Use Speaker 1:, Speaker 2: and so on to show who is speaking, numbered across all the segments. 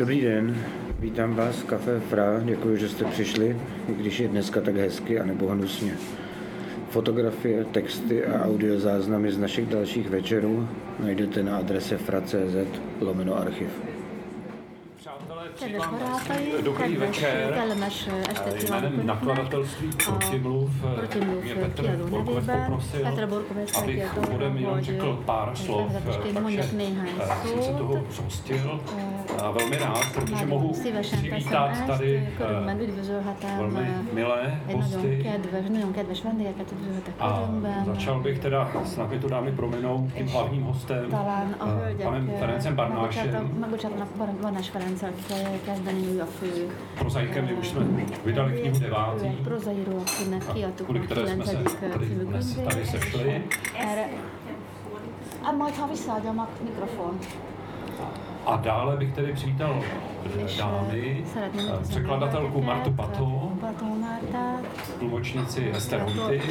Speaker 1: Dobrý den, vítám vás v Café Fra, děkuji, že jste přišli, i když je dneska tak hezky a nebo hnusně. Fotografie, texty a audiozáznamy z našich dalších večerů najdete na adrese fra.cz lomeno archiv.
Speaker 2: Dobrý večer.
Speaker 3: Jménem nakladatelství Protimluv mě Petr Borkovec poprosil, abych úvodem jenom řekl pár slov, takže jsem se toho zhostil velmi rád, protože mohu přivítat tady velmi milé hosty. A začal bych teda, snad mi to dámy prominou, tím hlavním hostem, panem Ferencem Barnášem
Speaker 2: a.
Speaker 3: Prozaikem my už jsme vydali knihu devátý, kvůli které jsme se tady dnes tady sešli.
Speaker 2: A majd ha visszaadjam a mikrofon.
Speaker 3: A dále bych tedy přivítal dámy, překladatelku Martu Pato, tlumočnici Ester Hunty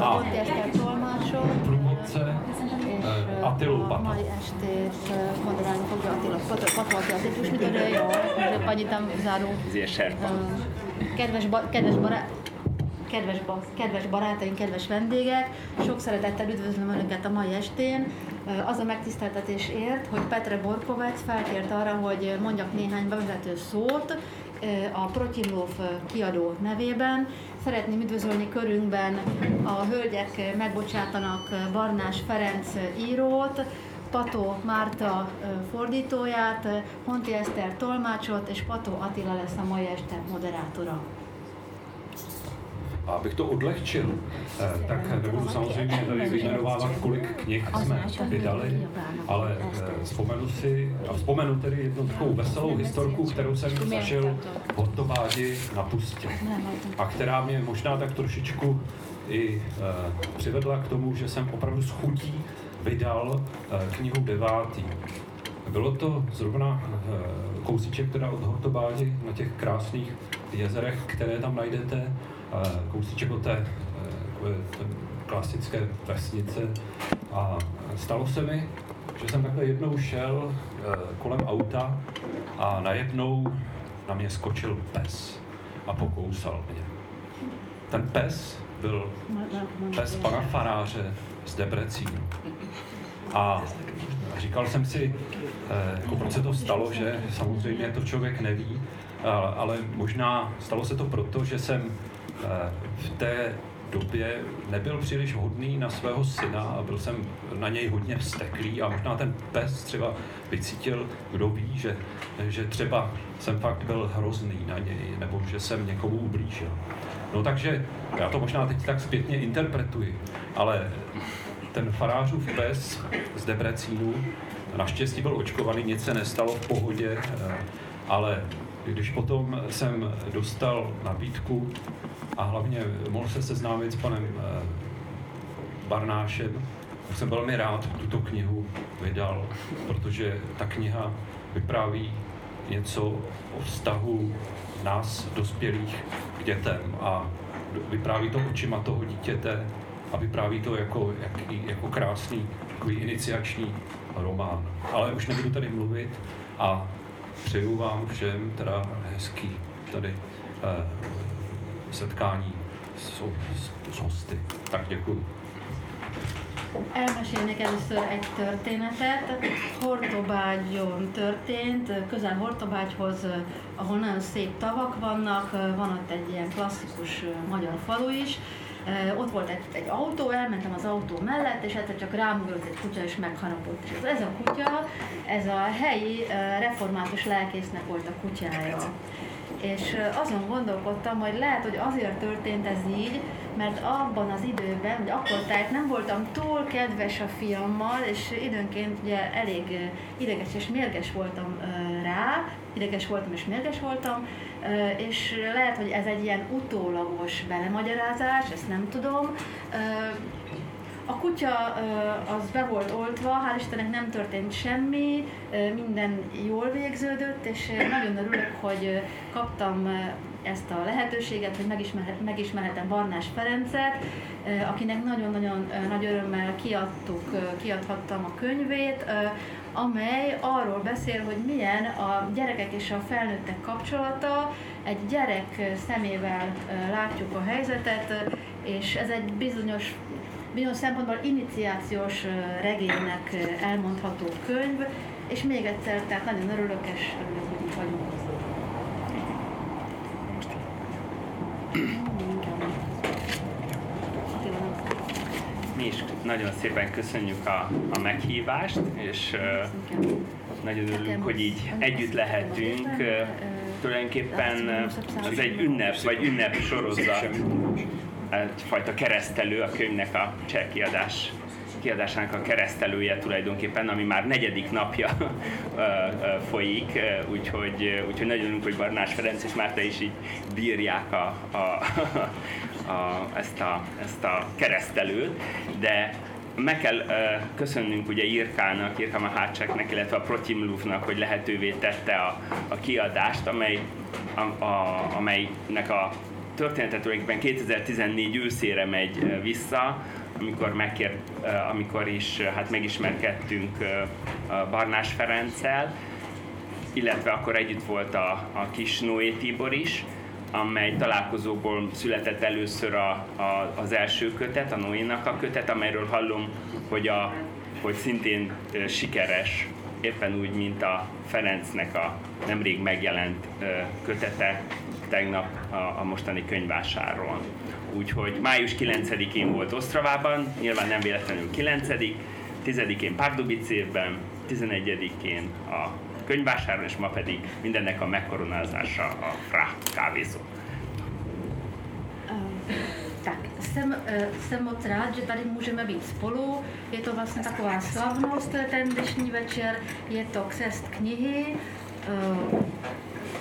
Speaker 3: a průvodce Atilu Pato.
Speaker 2: Panyi tam záró. Kedves, ba, kedves barát, kedves, kedves barátaink, kedves vendégek, sok szeretettel üdvözlöm Önöket a mai estén. Az a megtiszteltetés ért, hogy Petre Borkovec felkért arra, hogy mondjak néhány bevezető szót a Protimlov kiadó nevében. Szeretném üdvözölni körünkben a hölgyek megbocsátanak Barnás Ferenc írót, Pató Márta fordítóját, Honti Eszter tolmácsot, és Pató Attila lesz a mai este moderátora.
Speaker 3: A abych to odlehčil, tak nebudu samozřejmě tady vyjmenovávat, kolik knih jsme vydali, ale vzpomenu si, a vzpomenu tedy jednu takovou veselou historku, kterou jsem zažil v Hortobádi na Pustě a která mě možná tak trošičku i přivedla k tomu, že jsem opravdu s chutí vydal knihu devátý. Bylo to zrovna kousíček teda od Hortobádi na těch krásných jezerech, které tam najdete kousíček od té, té klasické vesnice. A stalo se mi, že jsem takhle jednou šel kolem auta a najednou na mě skočil pes a pokousal mě. Ten pes byl pes pana faráře z Debrecínu. A říkal jsem si, jako proč se to stalo, že samozřejmě to člověk neví, ale možná stalo se to proto, že jsem v té době nebyl příliš hodný na svého syna a byl jsem na něj hodně vzteklý a možná ten pes třeba vycítil, kdo ví, že, že třeba jsem fakt byl hrozný na něj nebo že jsem někomu ublížil. No takže já to možná teď tak zpětně interpretuji, ale ten farářův pes z Debrecínu naštěstí byl očkovaný, nic se nestalo v pohodě, ale když potom jsem dostal nabídku a hlavně mohl se seznámit s panem Barnášem, tak jsem velmi rád tuto knihu vydal, protože ta kniha vypráví něco o vztahu nás, dospělých, k dětem a vypráví to očima toho dítěte a vypráví to jako, jak, jako krásný takový iniciační román. Ale už nebudu tady mluvit a přeju vám všem teda hezký tady eh, setkání s, s, hosty. Tak děkuji.
Speaker 2: Elmesélnék először egy történetet. Hortobágyon történt, közel Hortobágyhoz, ahol nagyon szép tavak vannak, van ott egy ilyen klasszikus magyar falu is, ott volt egy, egy autó, elmentem az autó mellett, és egyszer csak rámugrott egy kutya, és megharapott. És ez a kutya, ez a helyi református lelkésznek volt a kutyája. És azon gondolkodtam, hogy lehet, hogy azért történt ez így, mert abban az időben, vagy akkor tehát nem voltam túl kedves a fiammal, és időnként ugye elég ideges és mérges voltam rá, ideges voltam és mérges voltam, és lehet, hogy ez egy ilyen utólagos belemagyarázás, ezt nem tudom. A kutya az be volt oltva, hál' Istennek nem történt semmi, minden jól végződött, és nagyon örülök, hogy kaptam ezt a lehetőséget, hogy megismerhetem Barnás Ferencet, akinek nagyon-nagyon nagy örömmel kiadtuk, kiadhattam a könyvét, amely arról beszél, hogy milyen a gyerekek és a felnőttek kapcsolata, egy gyerek szemével látjuk a helyzetet, és ez egy bizonyos bizonyos szempontból iniciációs regénynek elmondható könyv, és még egyszer, tehát nagyon örülök, és örülök, hogy itt vagyunk.
Speaker 4: Mi is nagyon szépen köszönjük a, a meghívást, és uh, nagyon örülünk, hogy így együtt lehetünk. Uh, tulajdonképpen ez egy ünnep, vagy ünnep sorozat, egyfajta keresztelő a könyvnek a cseh kiadás kiadásának a keresztelője tulajdonképpen, ami már negyedik napja folyik, úgyhogy, úgyhogy nagyon örülünk, hogy Barnás Ferenc és Márta is így bírják a, a, a, ezt, a, ezt a keresztelőt, de meg kell uh, köszönnünk ugye Irkának, Irka Mahácseknek, illetve a Protimluvnak, hogy lehetővé tette a, a kiadást, amely, a, a, amelynek a történetet tulajdonképpen 2014 őszére megy vissza, amikor, megkér, amikor is hát megismerkedtünk Barnás Ferenccel, illetve akkor együtt volt a, a kis Noé Tibor is, amely találkozóból született először a, a, az első kötet, a Noénak a kötet, amelyről hallom, hogy, a, hogy szintén sikeres, éppen úgy, mint a Ferencnek a nemrég megjelent kötete tegnap a, a mostani könyvásáról. Úgyhogy május 9-én volt Osztravában, nyilván nem véletlenül 9 10-én Pardubicében, 11-én a könyvásáron, és ma pedig mindennek a megkoronázása a Fra kávézó.
Speaker 2: Tak, jsem, jsem moc rád, že tady můžeme být spolu. Je to vlastně taková slavnost ten dnešní večer. Je to křest knihy.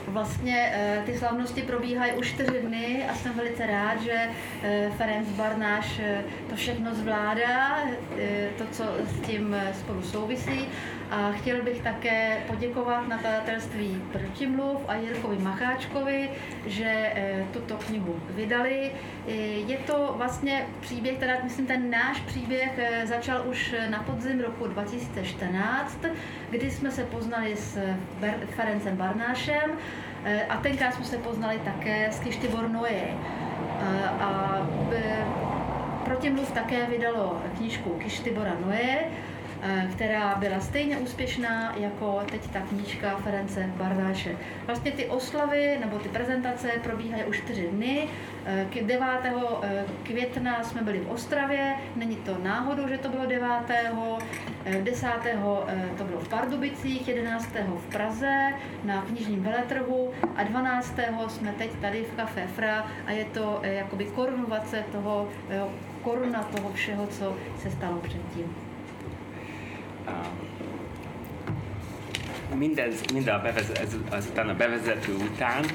Speaker 2: Vlastně eh, ty slavnosti probíhají už čtyři dny a jsem velice rád, že eh, Ferenc Barnáš eh, to všechno zvládá, to, co s tím spolu souvisí. A chtěl bych také poděkovat nakladatelství Protimluv a Jirkovi Macháčkovi, že tuto knihu vydali. Je to vlastně příběh, teda myslím ten náš příběh začal už na podzim roku 2014, kdy jsme se poznali s Ferencem Barnášem a tenkrát jsme se poznali také s Kištibor Noé. Eh, a eh, Protimluv také vydalo knížku Kištibora Noé, Eh, která byla stejně úspěšná jako teď ta knížka Ference Bardáše. Vlastně ty oslavy nebo ty prezentace probíhaly už čtyři dny. 9. Eh, května jsme byli v Ostravě, není to náhodou, že to bylo 9. 10. Eh, to bylo v Pardubicích, 11. v Praze na knižním veletrhu a 12. jsme teď tady v Café Fra a je to jakoby korunovace toho, koruna toho všeho, co se stalo předtím.
Speaker 4: Mindez, minden a bevezet, azután a bevezető után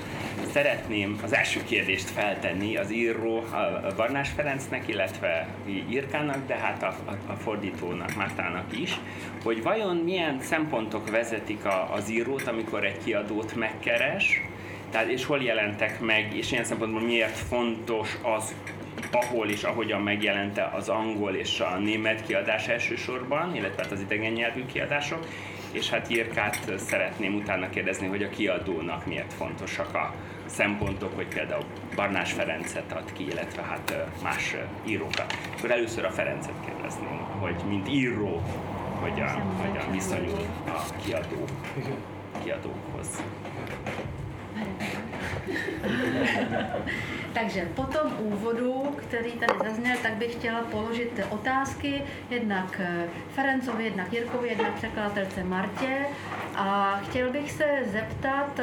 Speaker 4: szeretném az első kérdést feltenni az író a Barnás Ferencnek, illetve Irkának, de hát a, a, a fordítónak, Mártának is, hogy vajon milyen szempontok vezetik a, az írót, amikor egy kiadót megkeres, tehát és hol jelentek meg, és ilyen szempontból miért fontos az, ahol és ahogyan megjelente az angol és a német kiadás elsősorban, illetve hát az idegen nyelvű kiadások, és hát Jirkát szeretném utána kérdezni, hogy a kiadónak miért fontosak a szempontok, hogy például Barnás Ferencet ad ki, illetve hát más írókat. Akkor először a Ferencet kérdezném, hogy mint író, hogyan, hogyan viszonyul a kiadó, kiadókhoz.
Speaker 2: Takže po tom úvodu, který tady zazněl, tak bych chtěla položit otázky jednak Ferencovi, jednak Jirkovi, jednak překladatelce Martě. A chtěl bych se zeptat,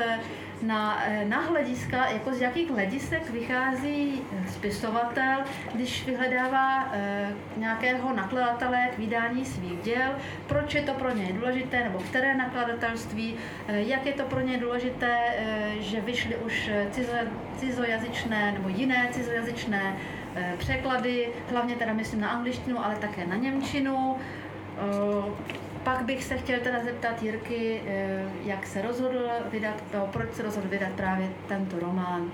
Speaker 2: na, eh, na hlediska, jako z jakých hledisek vychází spisovatel, když vyhledává e, nějakého nakladatele k vydání svých děl, proč je to pro něj důležité, nebo které nakladatelství, e, jak je to pro něj důležité, e, že vyšly už cizo, cizojazyčné nebo jiné cizojazyčné e, překlady, hlavně teda myslím na angličtinu, ale také na němčinu. E, pak bych se chtěl teda zeptat Jirky, eh, jak se rozhodl vydat, to, proč se rozhodl vydat právě tento román.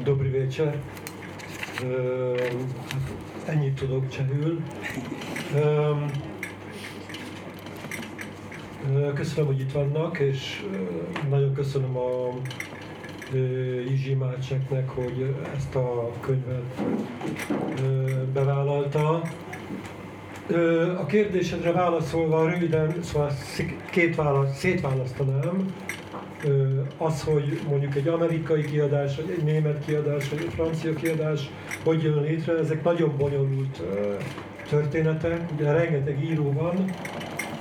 Speaker 5: Dobrý večer. Ennyit tudok csehül. Köszönöm, hogy itt vannak, és nagyon köszönöm a Izsi Mácseknek, hogy ezt a könyvet bevállalta. A kérdésedre válaszolva röviden, szóval két válasz, szétválasztanám. Az, hogy mondjuk egy amerikai kiadás, vagy egy német kiadás, vagy egy francia kiadás, hogy jön létre, ezek nagyon bonyolult történetek. Ugye rengeteg író van,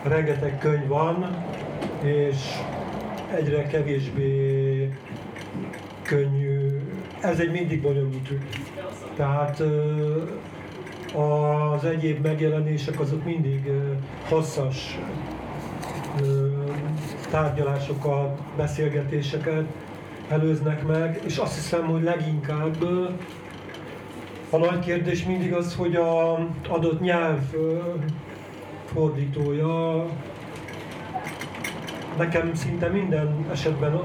Speaker 5: rengeteg könyv van, és egyre kevésbé könnyű. Ez egy mindig bonyolult Tehát az egyéb megjelenések azok mindig hosszas tárgyalásokat, beszélgetéseket előznek meg, és azt hiszem, hogy leginkább a nagy kérdés mindig az, hogy a adott nyelv fordítója nekem szinte minden esetben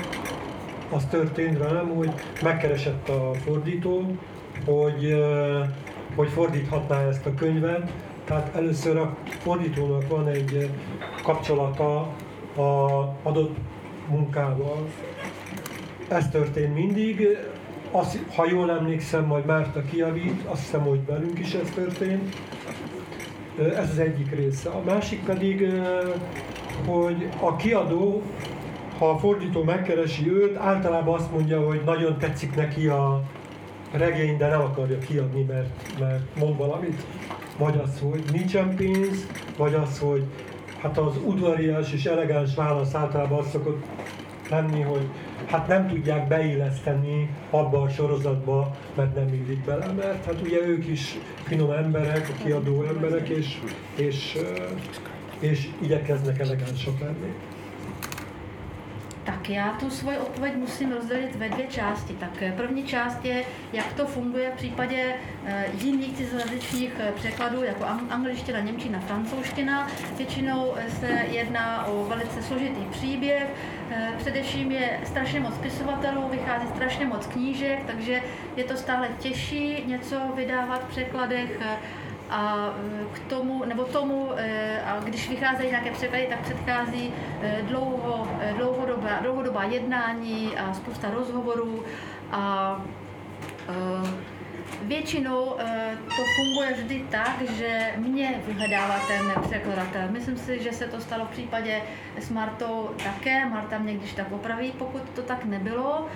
Speaker 5: az történt velem, hogy megkeresett a fordító, hogy, hogy fordíthatná ezt a könyvet. Tehát először a fordítónak van egy kapcsolata a adott munkával. Ez történt mindig. Azt, ha jól emlékszem, majd Márta kiavít, azt hiszem, hogy velünk is ez történt. Ez az egyik része. A másik pedig, hogy a kiadó, ha a fordító megkeresi őt, általában azt mondja, hogy nagyon tetszik neki a regény, de nem akarja kiadni, mert, mert mond valamit. Vagy az, hogy nincsen pénz, vagy az, hogy hát az udvarias és elegáns válasz általában azt szokott lenni, hogy hát nem tudják beilleszteni abba a sorozatba, mert nem illik bele, mert hát ugye ők is finom emberek, a kiadó emberek, és, és, és igyekeznek elegánsak lenni.
Speaker 2: Tak já tu svoji odpověď musím rozdělit ve dvě části. Tak eh, první část je, jak to funguje v případě eh, jiných cizojazyčních eh, překladů, jako angličtina, němčina, francouzština. Většinou se jedná o velice složitý příběh, především je strašně moc spisovatelů, vychází strašně moc knížek, takže je to stále těžší něco vydávat v překladech a e, k tomu, nebo tomu, e, a když vycházejí nějaké překlady, tak předchází e, dlouho, dlouhodobá, dlouhodobá jednání a spousta rozhovorů a Většinou to funguje vždy tak, že mě vyhledává ten překladatel. Myslím si, že se to stalo v případě s Martou také. Marta mě když tak opraví, pokud to tak nebylo.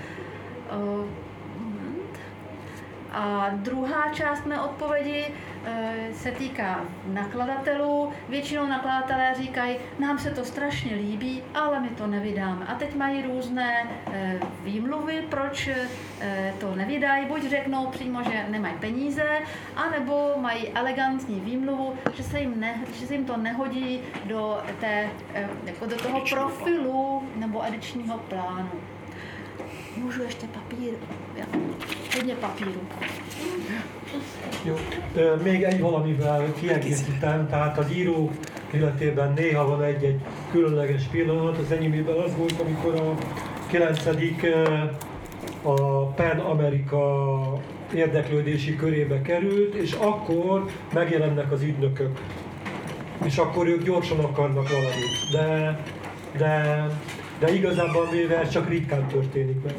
Speaker 2: A druhá část mé odpovědi Eh, se týká nakladatelů. Většinou nakladatelé říkají, nám se to strašně líbí, ale my to nevydáme. A teď mají různé eh, výmluvy, proč eh, to nevydají. Buď řeknou přímo, že nemají peníze, anebo mají elegantní výmluvu, že se jim, ne, že se jim to nehodí do, té, jako do toho profilu nebo edičního plánu. Můžu ještě papír, hodně papíru.
Speaker 5: Jó. Még egy valamivel kiegészítem, tehát az író életében néha van egy-egy különleges pillanat. Az enyémében az volt, amikor a 9. a Pen Amerika érdeklődési körébe került, és akkor megjelennek az ügynökök. És akkor ők gyorsan akarnak valamit. De, de, de igazából véve ez csak ritkán történik meg.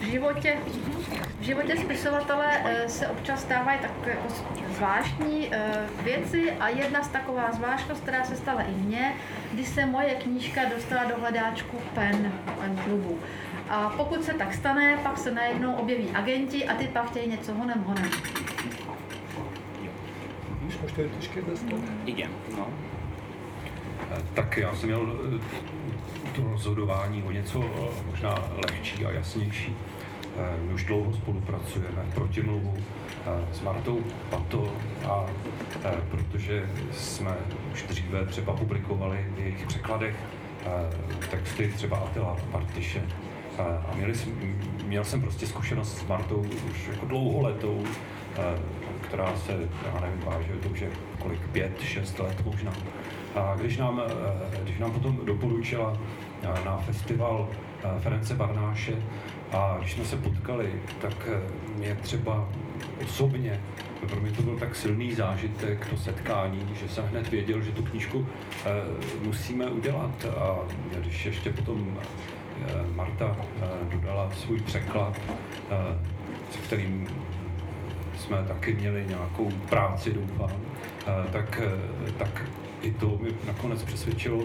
Speaker 2: V životě, v životě spisovatele eh, se občas stávají tak jako zvláštní eh, věci a jedna z taková zvláštnost, která se stala i mně, když se moje knížka dostala do hledáčku PEN, PEN klubu. A pokud se tak stane, pak se najednou objeví agenti a ty pak chtějí něco honem honem.
Speaker 5: Víš, most
Speaker 4: Igen, no.
Speaker 3: Eh, tak já jsem měl to rozhodování o něco možná lehčí a jasnější. Eh, my už dlouho spolupracujeme v protimluvu eh, s Martou Pato a eh, protože jsme už dříve třeba publikovali v jejich překladech texty třeba Atila Martyše a měli měl jsem prostě zkušenost s Martou už jako dlouholetou, která se, já nevím, váže, to už je kolik, pět, šest let možná. A když nám, když nám potom doporučila na festival Ference Barnáše a když jsme se potkali, tak mě třeba osobně, pro mě to byl tak silný zážitek, to setkání, že jsem hned věděl, že tu knížku musíme udělat. A když ještě potom Marta dodala svůj překlad, se kterým jsme taky měli nějakou práci, doufám, tak, tak i to mě nakonec přesvědčilo,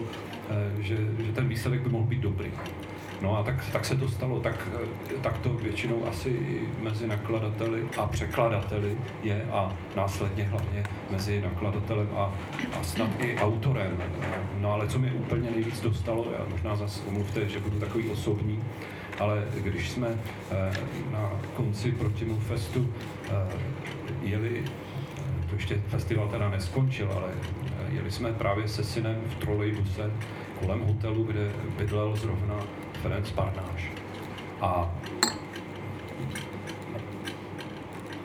Speaker 3: že, že ten výsledek by mohl být dobrý. No a tak, tak se to stalo, tak, tak to většinou asi mezi nakladateli a překladateli je a následně hlavně mezi nakladatelem a, a snad i autorem. No ale co mi úplně nejvíc dostalo, já možná zase omluvte, že budu takový osobní, ale když jsme eh, na konci Protimu Festu eh, jeli, to ještě festival teda neskončil, ale eh, jeli jsme právě se synem v trolejbuse kolem hotelu, kde bydlel zrovna Ferenc Barnáš. A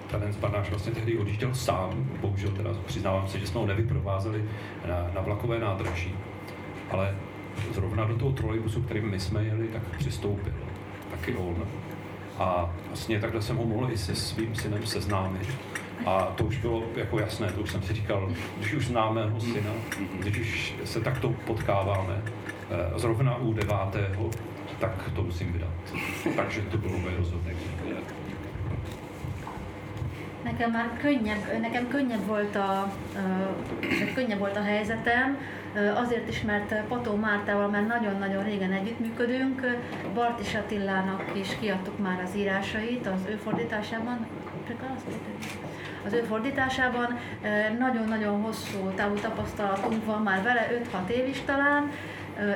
Speaker 3: Ferenc Barnáš vlastně tehdy odjížděl sám, bohužel teda přiznávám se, že jsme ho nevyprovázeli na, na vlakové nádraží, ale zrovna do toho trolejbusu, kterým my jsme jeli, tak přistoupil taky on. A vlastně takhle jsem ho mohl i se svým synem seznámit. A to už bylo jako jasné, to už jsem si říkal, když už známe jeho syna, když už se takto potkáváme, eh, zrovna u devátého, tak to musím vydat. Takže to bylo moje rozhodnutí.
Speaker 2: Nekem már könnyebb, nekem könnyebb volt a, uh, könnyebb volt a helyzetem, azért is, mert Pató Mártával már nagyon-nagyon régen együttműködünk, Bartis Attilának is kiadtuk már az írásait az ő fordításában, az ő fordításában. Nagyon-nagyon hosszú távú tapasztalatunk van már vele, 5-6 év is talán.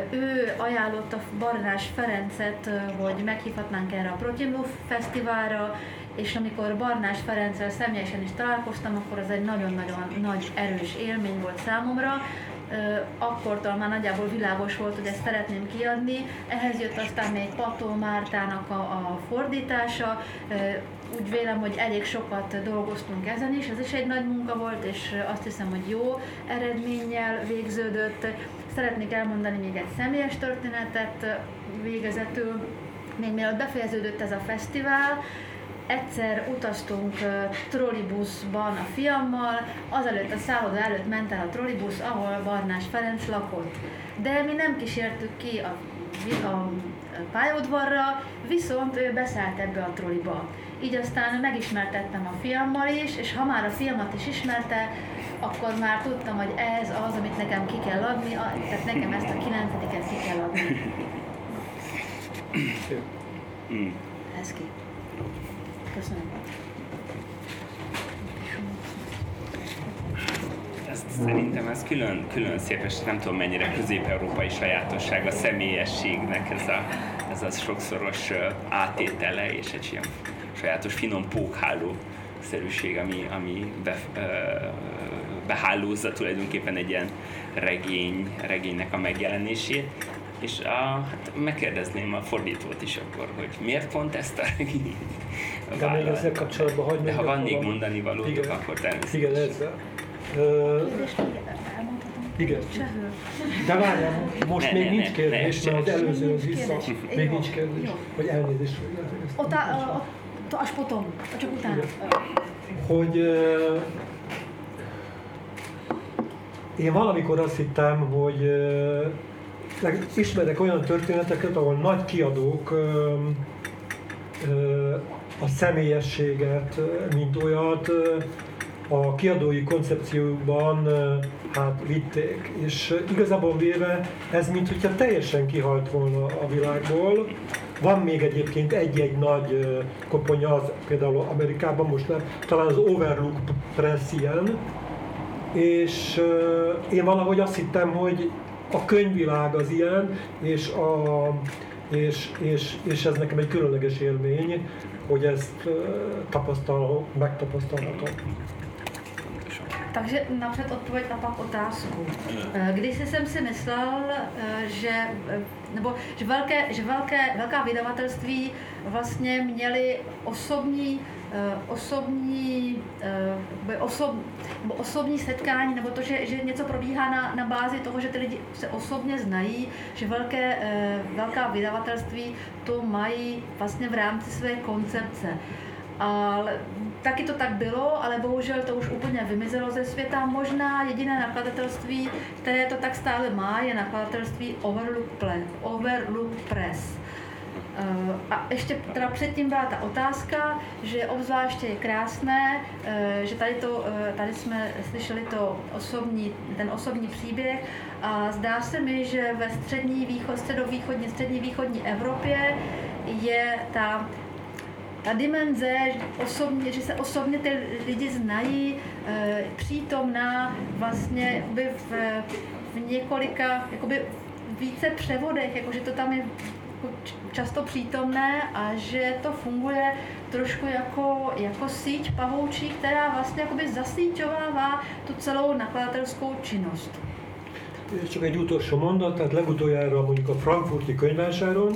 Speaker 2: Ő ajánlotta Barnás Ferencet, hogy meghívhatnánk erre a Protimló Fesztiválra, és amikor Barnás Ferenccel személyesen is találkoztam, akkor az egy nagyon-nagyon nagy erős élmény volt számomra, akkortól már nagyjából világos volt, hogy ezt szeretném kiadni. Ehhez jött aztán még Pató Mártának a, a fordítása. Úgy vélem, hogy elég sokat dolgoztunk ezen is, ez is egy nagy munka volt, és azt hiszem, hogy jó eredménnyel végződött. Szeretnék elmondani még egy személyes történetet végezetül. Még mielőtt befejeződött ez a fesztivál, egyszer utaztunk uh, trollibuszban a fiammal, azelőtt a szálloda előtt ment el a trollibusz, ahol Barnás Ferenc lakott. De mi nem kísértük ki a, a pályaudvarra, viszont ő beszállt ebbe a trolliba. Így aztán megismertettem a fiammal is, és ha már a fiamat is ismerte, akkor már tudtam, hogy ez az, amit nekem ki kell adni, tehát nekem ezt a kilencediket ki kell adni. Ez ki.
Speaker 4: Ezt szerintem ez külön, külön szép, és nem tudom mennyire közép-európai sajátosság a személyességnek ez a, ez a sokszoros átétele, és egy ilyen sajátos finom pókháló szerűség, ami, ami be, behálózza tulajdonképpen egy ilyen regény, regénynek a megjelenését. És a, hát megkérdezném a fordítót is akkor, hogy miért pont ezt a
Speaker 5: De még ezzel kapcsolatban hagyd
Speaker 4: De ha van még mondani igen, akkor természetesen.
Speaker 5: Igen, ezzel. Uh, igen. De várjál, most ne, még ne, nincs kérdés, ne, mert az előző vissza. Még nincs kérdés. Vagy elnézést.
Speaker 2: Ott a, ott a spotom, csak utána.
Speaker 5: Hogy uh, én valamikor azt hittem, hogy uh, ismerek olyan történeteket, ahol nagy kiadók a személyességet, mint olyat a kiadói koncepcióban hát vitték. És igazából véve ez mint hogyha teljesen kihalt volna a világból. Van még egyébként egy-egy nagy koponya, az például Amerikában most nem, talán az Overlook Press ilyen, és én valahogy azt hittem, hogy a könyvvilág az ilyen, és, a, és, és, és ez nekem egy különleges élmény, hogy ezt tapasztal, megtapasztalhatom.
Speaker 2: Takže napřed odpověď na pak otázku. Když jsem si myslel, že, nebo, že, velké, že velké, velká vydavatelství vlastně měly osobní osobní, osob, nebo osobní setkání, nebo to, že, že něco probíhá na, na bázi toho, že ty lidi se osobně znají, že velké, velká vydavatelství to mají vlastně v rámci své koncepce. Ale taky to tak bylo, ale bohužel to už úplně vymizelo ze světa. Možná jediné nakladatelství, které to tak stále má, je nakladatelství Overlook, Overlook Press. Eh, a ještě teda předtím byla ta otázka, že obzvláště je krásné, eh, že tady, to, eh, tady jsme slyšeli to osobní, ten osobní příběh a zdá se mi, že ve střední východ, středovýchodní, střední východní Evropě je ta ta dimenze, osobně, že se osobně ty lidi znají, přítomná vlastně v, v několika, jakoby více převodech, jakože to tam je často přítomné a že to funguje trošku jako, jako síť pavoučí, která vlastně jakoby zasíťovává tu celou nakladatelskou činnost.
Speaker 5: Csak egy utolsó mondat, tehát legutoljára mondjuk a frankfurti könyvvásáron,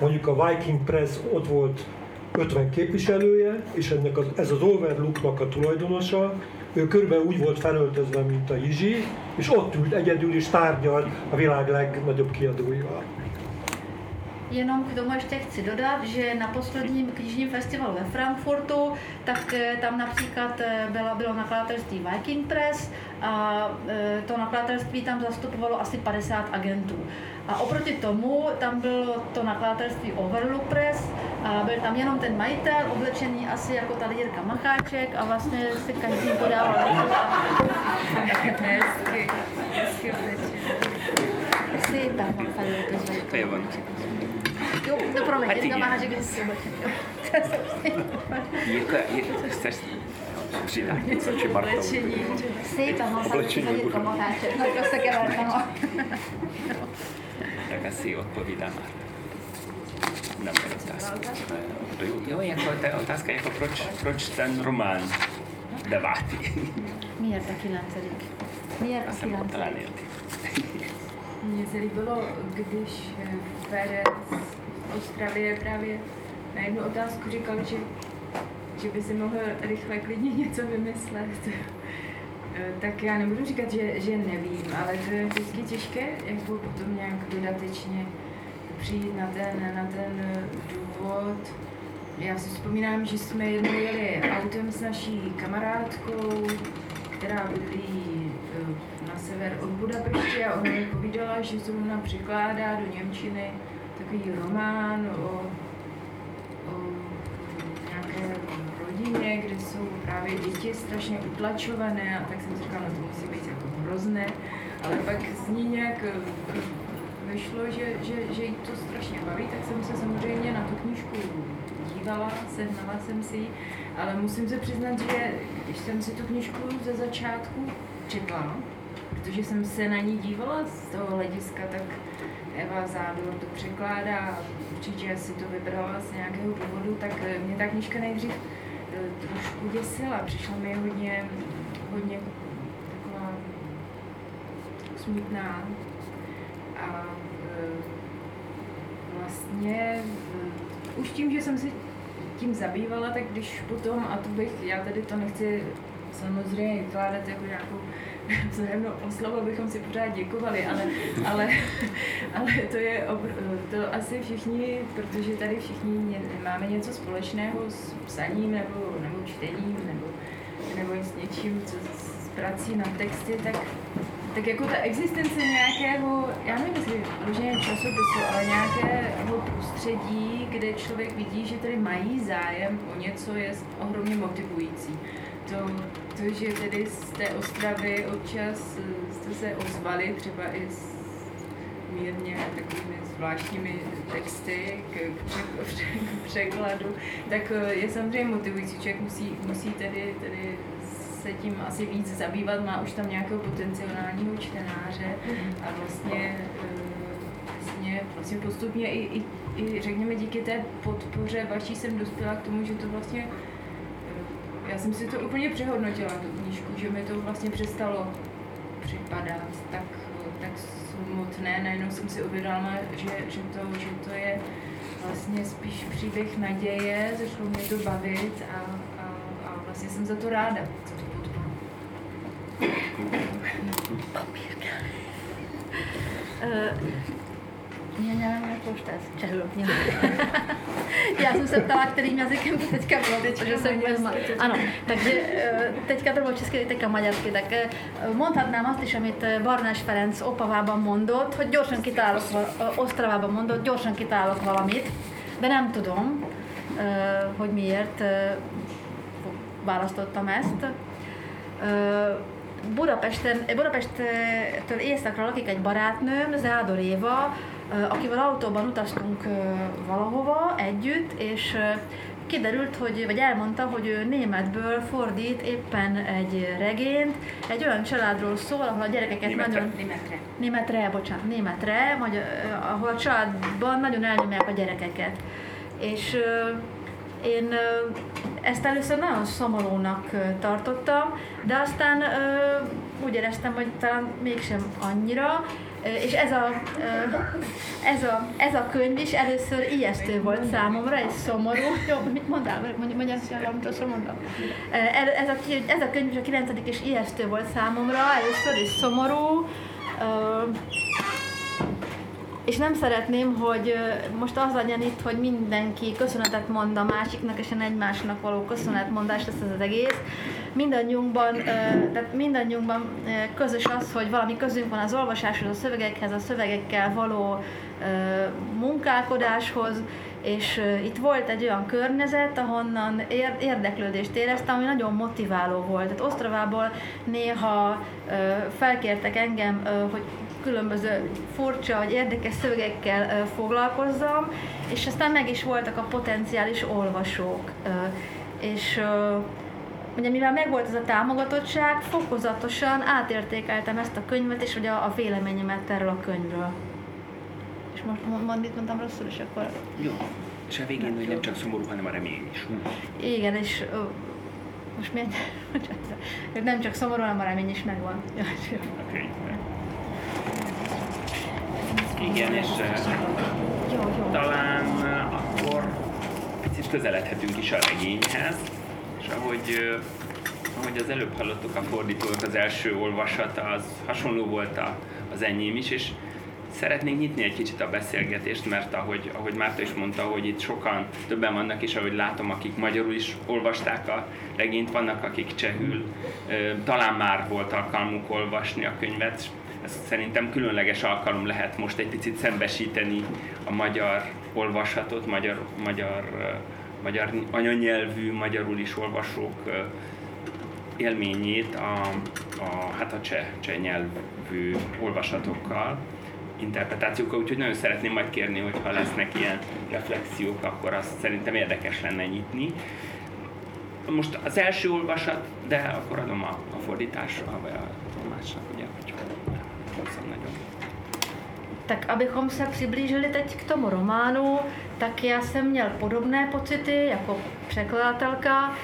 Speaker 5: mondjuk a Viking Press ott volt 50 képviselője, és ennek az, ez az Overlooknak a tulajdonosa, ő körülbelül úgy volt felöltözve, mint a Jizsi, és ott ült egyedül és tárgyal a világ legnagyobb kiadóival.
Speaker 2: Jenom k tomu ještě chci dodat, že na posledním knižním festivalu ve Frankfurtu, tak eh, tam například eh, bylo, bylo nakladatelství Viking Press a eh, to nakladatelství tam zastupovalo asi 50 agentů. A oproti tomu tam bylo to nakladatelství Overlook Press a byl tam jenom ten majitel, oblečený asi jako tady Jirka Macháček a vlastně si každý podával Hezky, hezky. Feje van. Jó, de promegy, hát Jirka Macháček is
Speaker 4: Jirka, Jirka, chceš přidat něco, či Marta?
Speaker 2: Szépen. Összekevertem a
Speaker 4: tak asi odpovídá na moje otázky. Jo, jako ta otázka, jako proč, proč ten román devátý?
Speaker 2: Miért a kilencedik? Miért a kilencedik?
Speaker 6: Mně se líbilo, když Fede z Ostravě právě na jednu otázku říkal, že, že by si mohl rychle klidně něco vymyslet. Eh, tak já nebudu říkat, že, že nevím, ale to je vždycky těžké, jak potom nějak dodatečně přijít na ten, na ten eh, důvod. Já si vzpomínám, že jsme jednou jeli autem s naší kamarádkou, která bydlí eh, na sever od Budapešti a ona mi povídala, že se ona překládá do Němčiny takový román o rodině, kde jsou právě děti strašně utlačované a tak jsem si říkala, no to musí být jako hrozné, ale pak z ní nějak eh, vyšlo, že, že, že jí to strašně baví, tak jsem se samozřejmě na tu knížku dívala, sehnala jsem si ji, ale musím se přiznat, že když jsem si tu knížku ze začátku četla, protože jsem se na ní dívala z toho hlediska, tak Eva Zádor to překládá, určitě si to vybrala z nějakého důvodu, tak mě ta knížka nejdřív trošku děsila. Přišla mi hodně, hodně taková smutná. A e, vlastně už tím, že jsem se tím zabývala, tak když potom, a to bych, já tady to nechci samozřejmě vykládat jako nějakou vzájemnou oslavu, abychom si pořád děkovali, ale, ale, ale to je to asi všichni, protože tady všichni máme něco společného s psaním nebo, nebo čtením nebo, nebo s něčím, co s prací na texty, tak, tak jako ta existence nějakého, já nevím, jestli možná časopisu, ale nějakého prostředí, kde člověk vidí, že tady mají zájem o něco, je ohromně motivující. To, to, že tedy z té Ostravy občas jste se ozvali třeba i s mírně takovými zvláštními texty k, k, k překladu, tak eh, je samozřejmě motivující. Člověk musí, musí tedy, tedy se tím asi víc zabývat, má už tam nějakého potenciálního čtenáře a vlastně, eh, vlastně, vlastně postupně i, i, i řekněme díky té podpoře vaší jsem dospěla k tomu, že to vlastně já jsem si to úplně přehodnotila, tu knížku, že mi to vlastně přestalo připadat tak, tak smutné. Najednou jsem si uvědomila, že, že, to, že to je vlastně spíš příběh naděje, začalo mě to bavit a, a, a vlastně jsem za to ráda, za tu podporu.
Speaker 2: Nevím, jak už čeho Já jsem se ptala, kterým jazykem to teďka bylo, protože jsem vezma. Ano, takže teďka to bylo česky, teďka maďarsky, tak mondhatnám azt is, amit Barnás Ferenc Opavában mondott, hogy gyorsan kitálok, Osztravában mondott, gyorsan kitálok valamit, de nem tudom, hogy miért választottam ezt. Budapesten, Budapesttől északra lakik egy barátnőm, Zádor Éva, akivel autóban utaztunk valahova együtt, és kiderült, hogy, vagy elmondta, hogy ő németből fordít éppen egy regényt, egy olyan családról szól, ahol a gyerekeket
Speaker 6: németre,
Speaker 2: nagyon...
Speaker 6: Németre.
Speaker 2: Németre, bocsánat, németre, vagy, ahol a családban nagyon elnyomják a gyerekeket. És én ezt először nagyon szomorúnak tartottam, de aztán úgy éreztem, hogy talán mégsem annyira, és ez a, ez, a, ez a könyv is először ijesztő volt számomra, egy szomorú. Jó, mit mondál? Mondj, mondj azt, azt mondtam. Ez a, ez a könyv is a 9. és ijesztő volt számomra, először is szomorú, és nem szeretném, hogy most az legyen itt, hogy mindenki köszönetet mond a másiknak, és egymásnak való köszönetmondás lesz ez az egész. Mindannyiunkban, tehát mindannyiunkban közös az, hogy valami közünk van az olvasáshoz, a szövegekhez, a szövegekkel való munkálkodáshoz, és itt volt egy olyan környezet, ahonnan érdeklődést éreztem, ami nagyon motiváló volt. Tehát Osztravából néha felkértek engem, hogy különböző furcsa vagy érdekes szövegekkel foglalkozzam, és aztán meg is voltak a potenciális olvasók. És ugye mivel megvolt ez a támogatottság, fokozatosan átértékeltem ezt a könyvet, és ugye a, véleményemet erről a könyvről. És most mond, itt mondtam rosszul, és akkor...
Speaker 4: Jó. És a végén, hogy nem csak szomorú, hanem a remény is.
Speaker 2: Igen, és most miért? nem csak szomorú, hanem a remény is megvan. Okay.
Speaker 4: Igen, és talán akkor picit közeledhetünk is a regényhez, és ahogy, ahogy az előbb hallottuk a fordítónak az első olvasata, az hasonló volt a, az enyém is, és szeretnénk nyitni egy kicsit a beszélgetést, mert ahogy, ahogy Márta is mondta, hogy itt sokan, többen vannak is, ahogy látom, akik magyarul is olvasták a regényt, vannak, akik csehül, talán már volt alkalmuk olvasni a könyvet, ez szerintem különleges alkalom lehet most egy picit szembesíteni a magyar olvasatot, magyar, magyar, magyar anyanyelvű, magyarul is olvasók élményét a, a, hát a cseh, cseh nyelvű olvasatokkal, interpretációkkal, úgyhogy nagyon szeretném majd kérni, hogy ha lesznek ilyen reflexiók, akkor azt szerintem érdekes lenne nyitni. Most az első olvasat, de akkor adom a, a fordításra, vagy a tolmácsnak,
Speaker 2: Tak abychom se přiblížili teď k tomu románu, tak já jsem měl podobné pocity jako překladatelka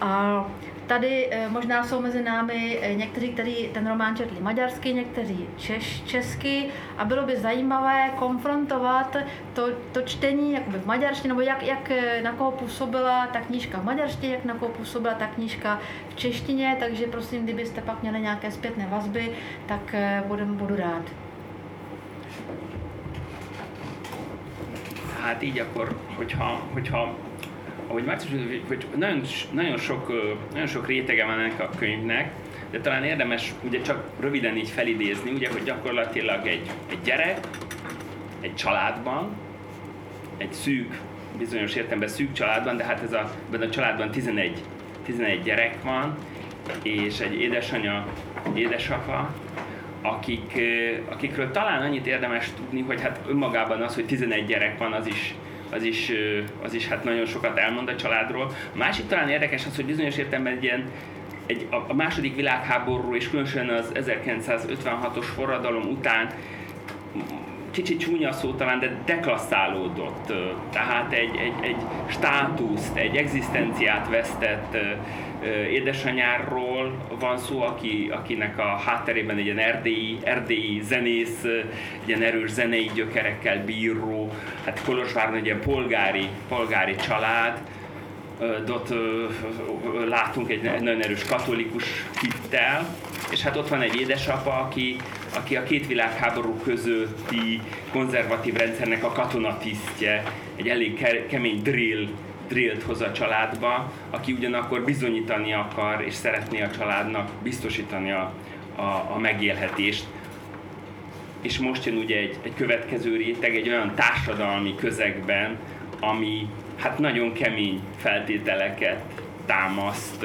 Speaker 2: a tady eh, možná jsou mezi námi eh, někteří, kteří ten román četli maďarsky, někteří češ, česky a bylo by zajímavé konfrontovat to, to čtení jakoby v maďarštině, nebo jak, jak eh, na koho působila ta knížka v maďarštině, jak na koho působila ta knížka v češtině, takže prosím, kdybyste pak měli nějaké zpětné vazby, tak budu, budu rád.
Speaker 4: Hát így akkor, hogyha, hogyha ahogy már hogy nagyon, nagyon, sok, nagyon sok rétege van ennek a könyvnek, de talán érdemes ugye csak röviden így felidézni, ugye, hogy gyakorlatilag egy, egy gyerek, egy családban, egy szűk, bizonyos értelemben szűk családban, de hát ez a, ebben a családban 11, 11 gyerek van, és egy édesanya, édesapa, akik, akikről talán annyit érdemes tudni, hogy hát önmagában az, hogy 11 gyerek van, az is, az is, az is hát nagyon sokat elmond a családról. A másik talán érdekes az, hogy bizonyos értelemben egy ilyen egy, a második világháború és különösen az 1956-os forradalom után kicsit csúnya szó talán, de deklasszálódott. Tehát egy, egy, egy státuszt, egy egzisztenciát vesztett édesanyáról van szó, aki, akinek a hátterében egy ilyen erdélyi, erdélyi zenész, ilyen erős zenei gyökerekkel bíró, hát Kolozsváron egy ilyen polgári, polgári család, ott látunk egy nagyon erős katolikus hittel, és hát ott van egy édesapa, aki, aki a két világháború közötti konzervatív rendszernek a katonatisztje, egy elég kemény drill drillt hoz a családba, aki ugyanakkor bizonyítani akar és szeretné a családnak biztosítani a, a, a megélhetést. És most jön ugye egy, egy következő réteg, egy olyan társadalmi közegben, ami hát nagyon kemény feltételeket támaszt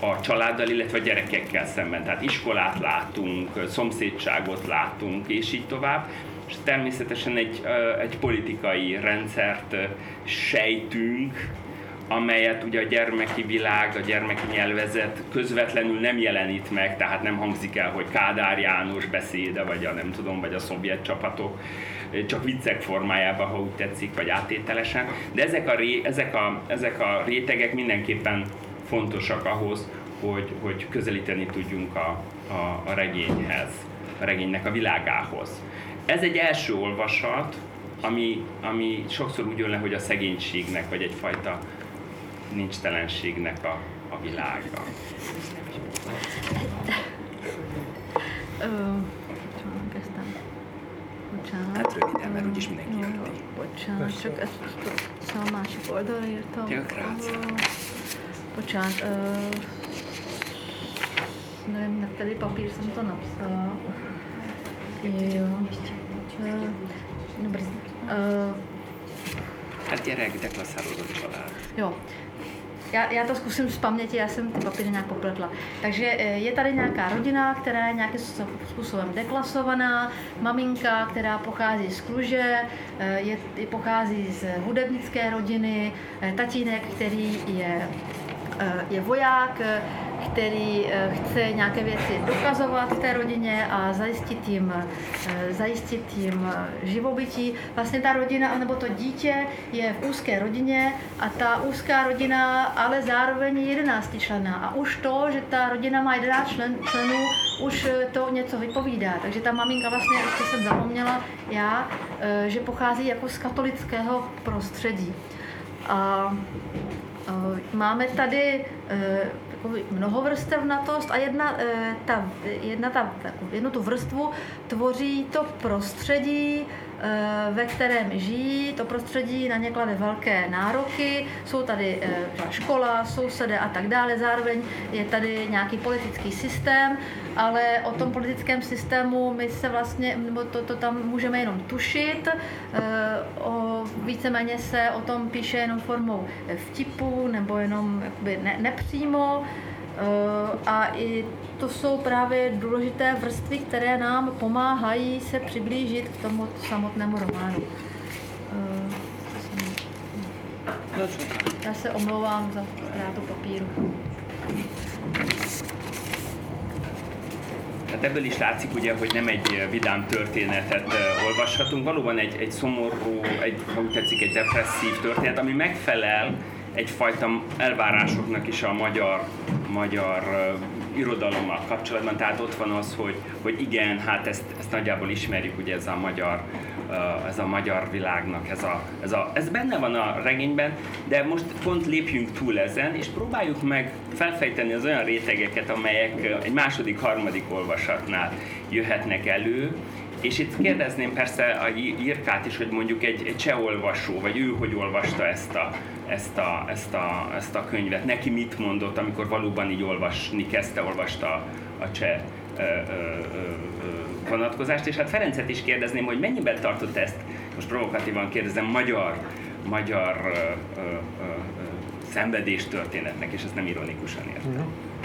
Speaker 4: a családdal, illetve a gyerekekkel szemben. Tehát iskolát látunk, szomszédságot látunk, és így tovább. És természetesen egy, egy politikai rendszert sejtünk, amelyet ugye a gyermeki világ, a gyermeki nyelvezet közvetlenül nem jelenít meg, tehát nem hangzik el, hogy Kádár János beszéde, vagy a nem tudom, vagy a szovjet csapatok, csak viccek formájában, ha úgy tetszik, vagy áttételesen. De ezek a, ré, ezek a, ezek a rétegek mindenképpen fontosak ahhoz, hogy, hogy közelíteni tudjunk a, a, a regényhez, a regénynek a világához. Ez egy első olvasat, ami, ami sokszor úgy jön le, hogy a szegénységnek, vagy egyfajta nincs telenségnek a, a világa.
Speaker 2: Bocsánat.
Speaker 4: Hát röviden, mert úgyis mindenki érti.
Speaker 2: Bocsánat, csak ezt, ezt a másik oldalra írtam.
Speaker 4: Tök
Speaker 2: Bocsánat, uh, nevím, na který papír jsem to napsala. Jo. Dobrý. Uh,
Speaker 4: hát gyerek, deklasálódott család.
Speaker 2: Jo. Já, já to zkusím z paměti, já jsem ty papíry nějak popletla. Takže je tady nějaká rodina, která je nějakým způsobem deklasovaná, maminka, která pochází z Kluže, je, pochází z hudebnické rodiny, tatínek, který je Eh, je voják, eh, který eh, chce nějaké věci dokazovat v té rodině a zajistit jim, zajistit jim živobytí. Vlastně ta rodina, nebo to dítě je v úzké rodině a ta úzká rodina ale zároveň je 11 člená. A už to, že ta rodina má 11 člen, členů, už to něco vypovídá. Takže ta maminka vlastně, ještě jsem zapomněla já, že pochází jako z katolického prostředí. A Eh, máme tady eh, mnohovrstevnatost a jedna, eh, ta, jedna ta, jednu tu vrstvu tvoří to prostředí, ve kterém žijí. To prostředí na ně klade velké nároky, jsou tady eh, škola, sousedé a tak dále. Zároveň je tady nějaký politický systém, ale o tom politickém systému my se vlastně, nebo to, to tam můžeme jenom tušit. Eh, o, víceméně se o tom píše jenom formou vtipu nebo jenom jakoby ne, nepřímo. Eh, a i to jsou právě důležité vrstvy, které nám pomáhají se přiblížit k tomu samotnému románu. Eh, já se omlouvám za ztrátu papíru.
Speaker 4: Hát ebből is látszik ugye, hogy nem egy vidám történetet olvashatunk, valóban egy, egy szomorú, egy, ha úgy tetszik, egy depresszív történet, ami megfelel egyfajta elvárásoknak is a magyar, magyar irodalommal kapcsolatban. Tehát ott van az, hogy, hogy igen, hát ezt, ezt nagyjából ismerjük, ugye ez a magyar, ez a magyar világnak, ez, a, ez, a, ez benne van a regényben, de most pont lépjünk túl ezen, és próbáljuk meg felfejteni az olyan rétegeket, amelyek egy második, harmadik olvasatnál jöhetnek elő, és itt kérdezném persze a Jirkát is, hogy mondjuk egy, egy cseh olvasó, vagy ő hogy olvasta ezt a, ezt, a, ezt, a, ezt a könyvet, neki mit mondott, amikor valóban így olvasni kezdte, olvasta a cseh vonatkozást, és hát Ferencet is kérdezném, hogy mennyiben tartott ezt, most provokatívan kérdezem, magyar, magyar ö, ö, ö, szenvedés történetnek, és ezt nem ironikusan értem. Mm-hmm.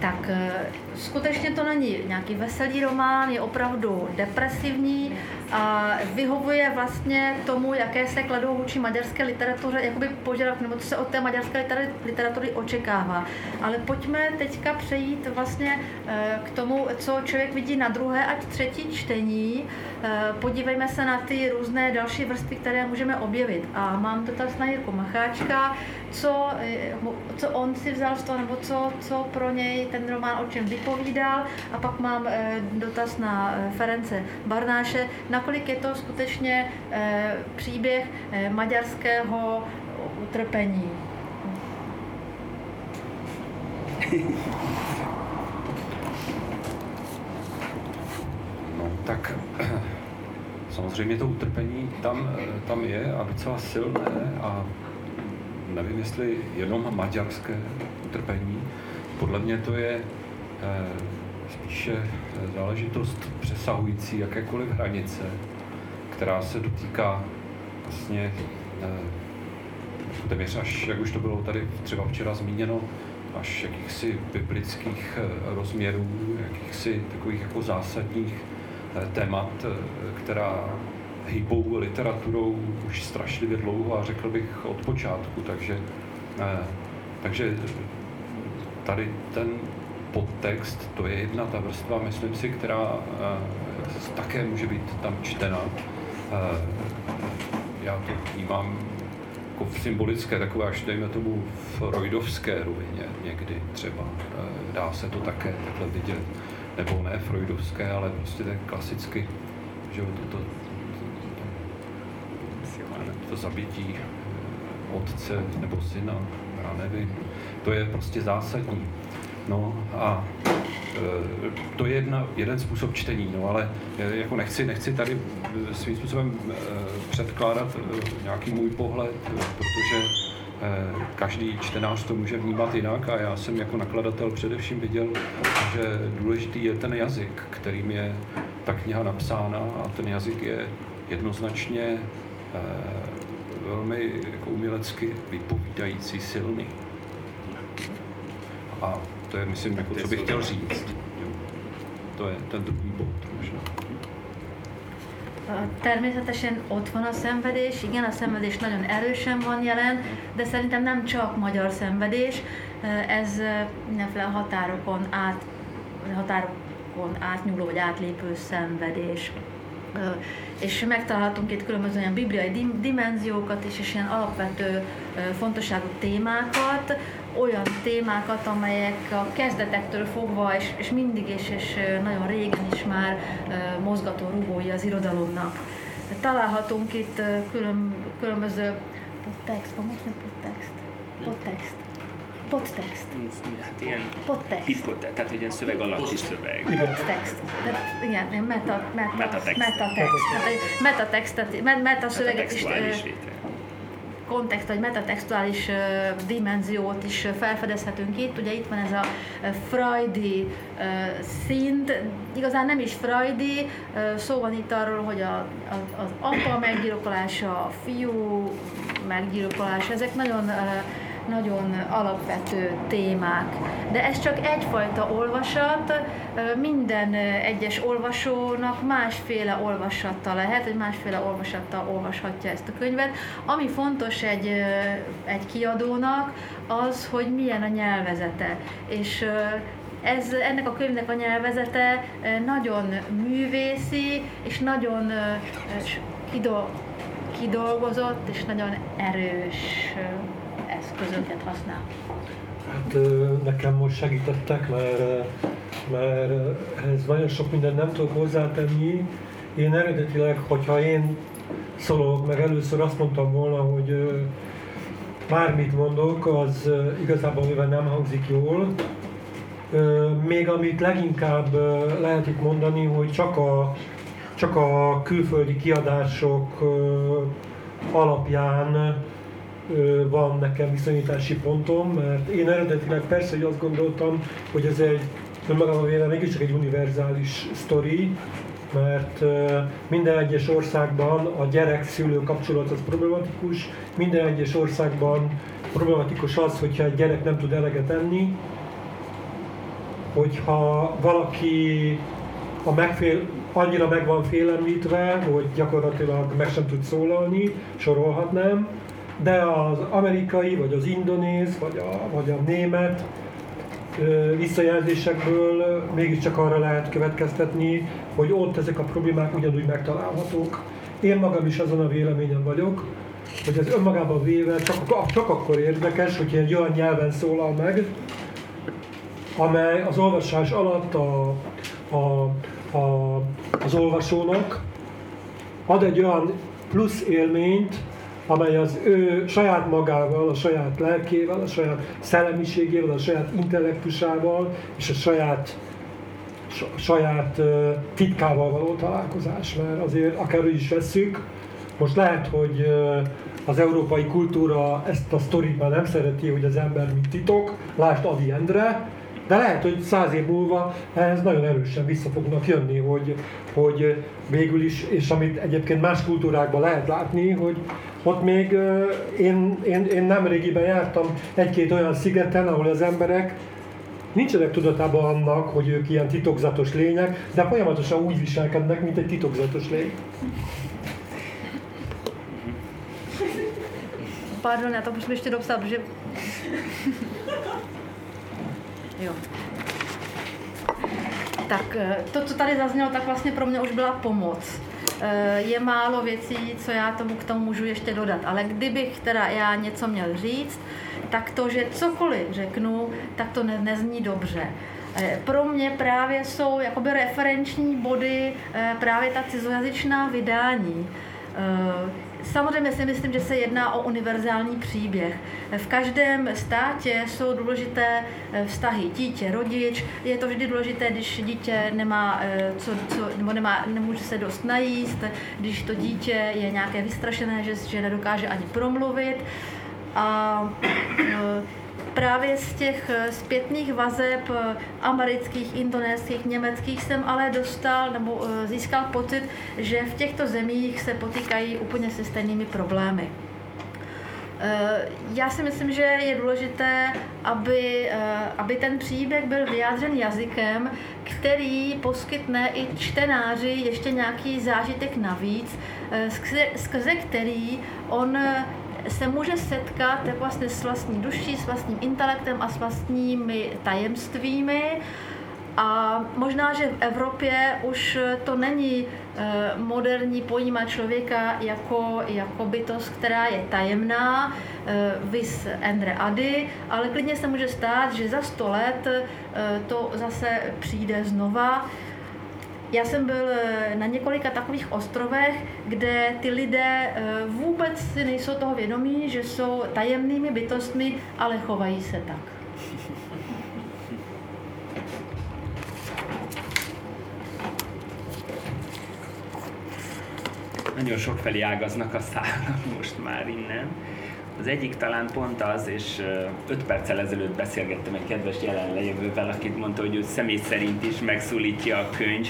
Speaker 2: Tak skutečně to není nějaký veselý román, je opravdu depresivní vyhovuje vlastně tomu, jaké se kladou vůči maďarské literatuře, jakoby požadavky, nebo co se od té maďarské literatury očekává. Ale pojďme teďka přejít vlastně eh, k tomu, co člověk vidí na druhé a třetí čtení. Eh, podívejme se na ty různé další vrstvy, které můžeme objevit. A mám dotaz na Jirku Macháčka, co, eh, co on si vzal z toho, nebo co, co pro něj ten román o čem vypovídal. A pak mám dotaz na Ference Barnáše, nakolik je to skutečně příběh maďarského utrpení.
Speaker 3: No, tak samozřejmě to utrpení tam, tam je a docela silné a nevím, jestli jenom maďarské utrpení. Podle mě to je eh, spíše záležitost přesahující jakékoliv hranice, která se dotýká vlastně eh, téměř až, jak už to bylo tady třeba včera zmíněno, až jakýchsi biblických eh, rozměrů, jakýchsi takových jako zásadních eh, témat, eh, která hýbou literaturou už strašlivě dlouho a řekl bych od počátku, takže, takže tady ten podtext, to je jedna ta vrstva, myslím si, která také může být tam čtena. Já to vnímám jako v symbolické, takové až dejme tomu freudovské rovině někdy třeba. Eh, dá se to také takhle vidět. Nebo ne freudovské, ale prostě tak klasicky, že to, to, to, zabití otce nebo syna, já nevím. To je prostě zásadní. No a e, to je jedna, jeden způsob čtení, no ale e, jako nechci, nechci tady e, svým způsobem předkládat nějaký můj pohled, protože každý čtenář to může vnímat jinak a já jsem jako nakladatel především viděl, že důležitý je ten jazyk, kterým je ta kniha napsána a ten jazyk je jednoznačně velmi jako umělecky vypovídající, silný. A to je, myslím, jako, co bych chtěl říct. To je ten druhý bod možná.
Speaker 2: Természetesen ott van a szenvedés, igen, a szenvedés nagyon erősen van jelen, de szerintem nem csak magyar szenvedés, ez mindenféle határokon át, határokon átnyúló vagy átlépő szenvedés. És megtalálhatunk itt különböző olyan bibliai dimenziókat is, és ilyen alapvető fontosságú témákat, olyan témákat, amelyek a kezdetektől fogva, és, és mindig is, és nagyon régen is már mozgató rugói az irodalomnak. Találhatunk itt külön, különböző podtext, most nem podtext? Podtext. Podtext.
Speaker 4: Hát ilyen
Speaker 2: podtext.
Speaker 4: Hippotext, tehát egy ilyen szöveg alatti szöveg.
Speaker 2: Podtext. De, igen, meta, meta, metatext. Metatext. Metatextet, metaszöveget is, is kontext, vagy metatextuális dimenziót is felfedezhetünk itt. Ugye itt van ez a freudi szint, igazán nem is freudi, szó van itt arról, hogy a, a, az apa meggyilkolása, a fiú meggyilkolása, ezek nagyon nagyon alapvető témák. De ez csak egyfajta olvasat, minden egyes olvasónak másféle olvasata lehet, egy másféle olvasattal olvashatja ezt a könyvet. Ami fontos egy, egy kiadónak, az, hogy milyen a nyelvezete. És ez, ennek a könyvnek a nyelvezete nagyon művészi, és nagyon kidolgozott, és nagyon erős eszközöket használ?
Speaker 5: Hát nekem most segítettek, mert, mert ez nagyon sok mindent nem tudok hozzátenni. Én eredetileg, hogyha én szólok, meg először azt mondtam volna, hogy bármit mondok, az igazából mivel nem hangzik jól. Még amit leginkább lehet itt mondani, hogy csak a, csak a külföldi kiadások alapján van nekem viszonyítási pontom, mert én eredetileg persze, hogy azt gondoltam, hogy ez egy önmagában véve mégiscsak egy univerzális sztori, mert minden egyes országban a gyerek-szülő kapcsolat az problematikus, minden egyes országban problematikus az, hogyha egy gyerek nem tud eleget enni, hogyha valaki a megfél, annyira meg van félemlítve, hogy gyakorlatilag meg sem tud szólalni, sorolhatnám, de az amerikai, vagy az indonéz, vagy a, vagy a német visszajelzésekből mégiscsak arra lehet következtetni, hogy ott ezek a problémák ugyanúgy megtalálhatók. Én magam is azon a véleményen vagyok, hogy ez önmagában véve csak, csak akkor érdekes, hogy egy olyan nyelven szólal meg, amely az olvasás alatt a, a, a, az olvasónak ad egy olyan plusz élményt, amely az ő saját magával, a saját lelkével, a saját szellemiségével, a saját intellektusával és a saját saját titkával való találkozás, mert azért akár is veszük, most lehet, hogy az európai kultúra ezt a sztorit már nem szereti, hogy az ember mint titok, lásd Adi Endre, de lehet, hogy száz év múlva ehhez nagyon erősen vissza fognak jönni, hogy, hogy végül is, és amit egyébként más kultúrákban lehet látni, hogy ott még én, én, én nem régiben jártam egy-két olyan szigeten, ahol az emberek nincsenek tudatában annak, hogy ők ilyen titokzatos lények, de folyamatosan úgy viselkednek, mint egy titokzatos lény.
Speaker 2: Pardon, já to musím ještě dopsat, protože... jo. Tak eh, to, co tady zaznělo, tak vlastně pro mě už byla pomoc. Eh, je málo věcí, co já tomu k tomu můžu ještě dodat, ale kdybych teda já něco měl říct, tak to, že cokoliv řeknu, tak to ne, nezní dobře. Eh, pro mě právě jsou jakoby referenční body právě ta cizojazyčná vydání. Samozřejmě si myslím, že se jedná o univerzální příběh. V každém státě jsou důležité eh, vztahy dítě, rodič. Je to vždy důležité, když dítě nemá, eh, co, co, nebo nemá, nemůže se dost najíst, když to dítě je nějaké vystrašené, že, že nedokáže ani promluvit. A eh, právě z těch eh, zpětných vazeb eh, amerických, indonéských, německých jsem ale dostal nebo eh, získal pocit, že v těchto zemích se potýkají úplně se stejnými problémy. Já si myslím, že je důležité, aby, aby ten příběh byl vyjádřen jazykem, který poskytne i čtenáři ještě nějaký zážitek navíc, skrze, skrze který on se může setkat vlastně s vlastní duší, s vlastním intelektem a s vlastními tajemstvími. A možná, že v Evropě už to není eh, moderní pojímat člověka jako, jako bytost, která je tajemná, eh, vis Endre Ady, ale klidně se může stát, že za sto let eh, to zase přijde znova já jsem byl eh, na několika takových ostrovech, kde ty lidé eh, vůbec si nejsou toho vědomí, že jsou tajemnými bytostmi, ale chovají se tak.
Speaker 4: Nagyon sok felé ágaznak a szálak most már innen. Az egyik talán pont az, és öt perccel ezelőtt beszélgettem egy kedves jelenlévővel, akit mondta, hogy ő személy szerint is megszólítja a könyv,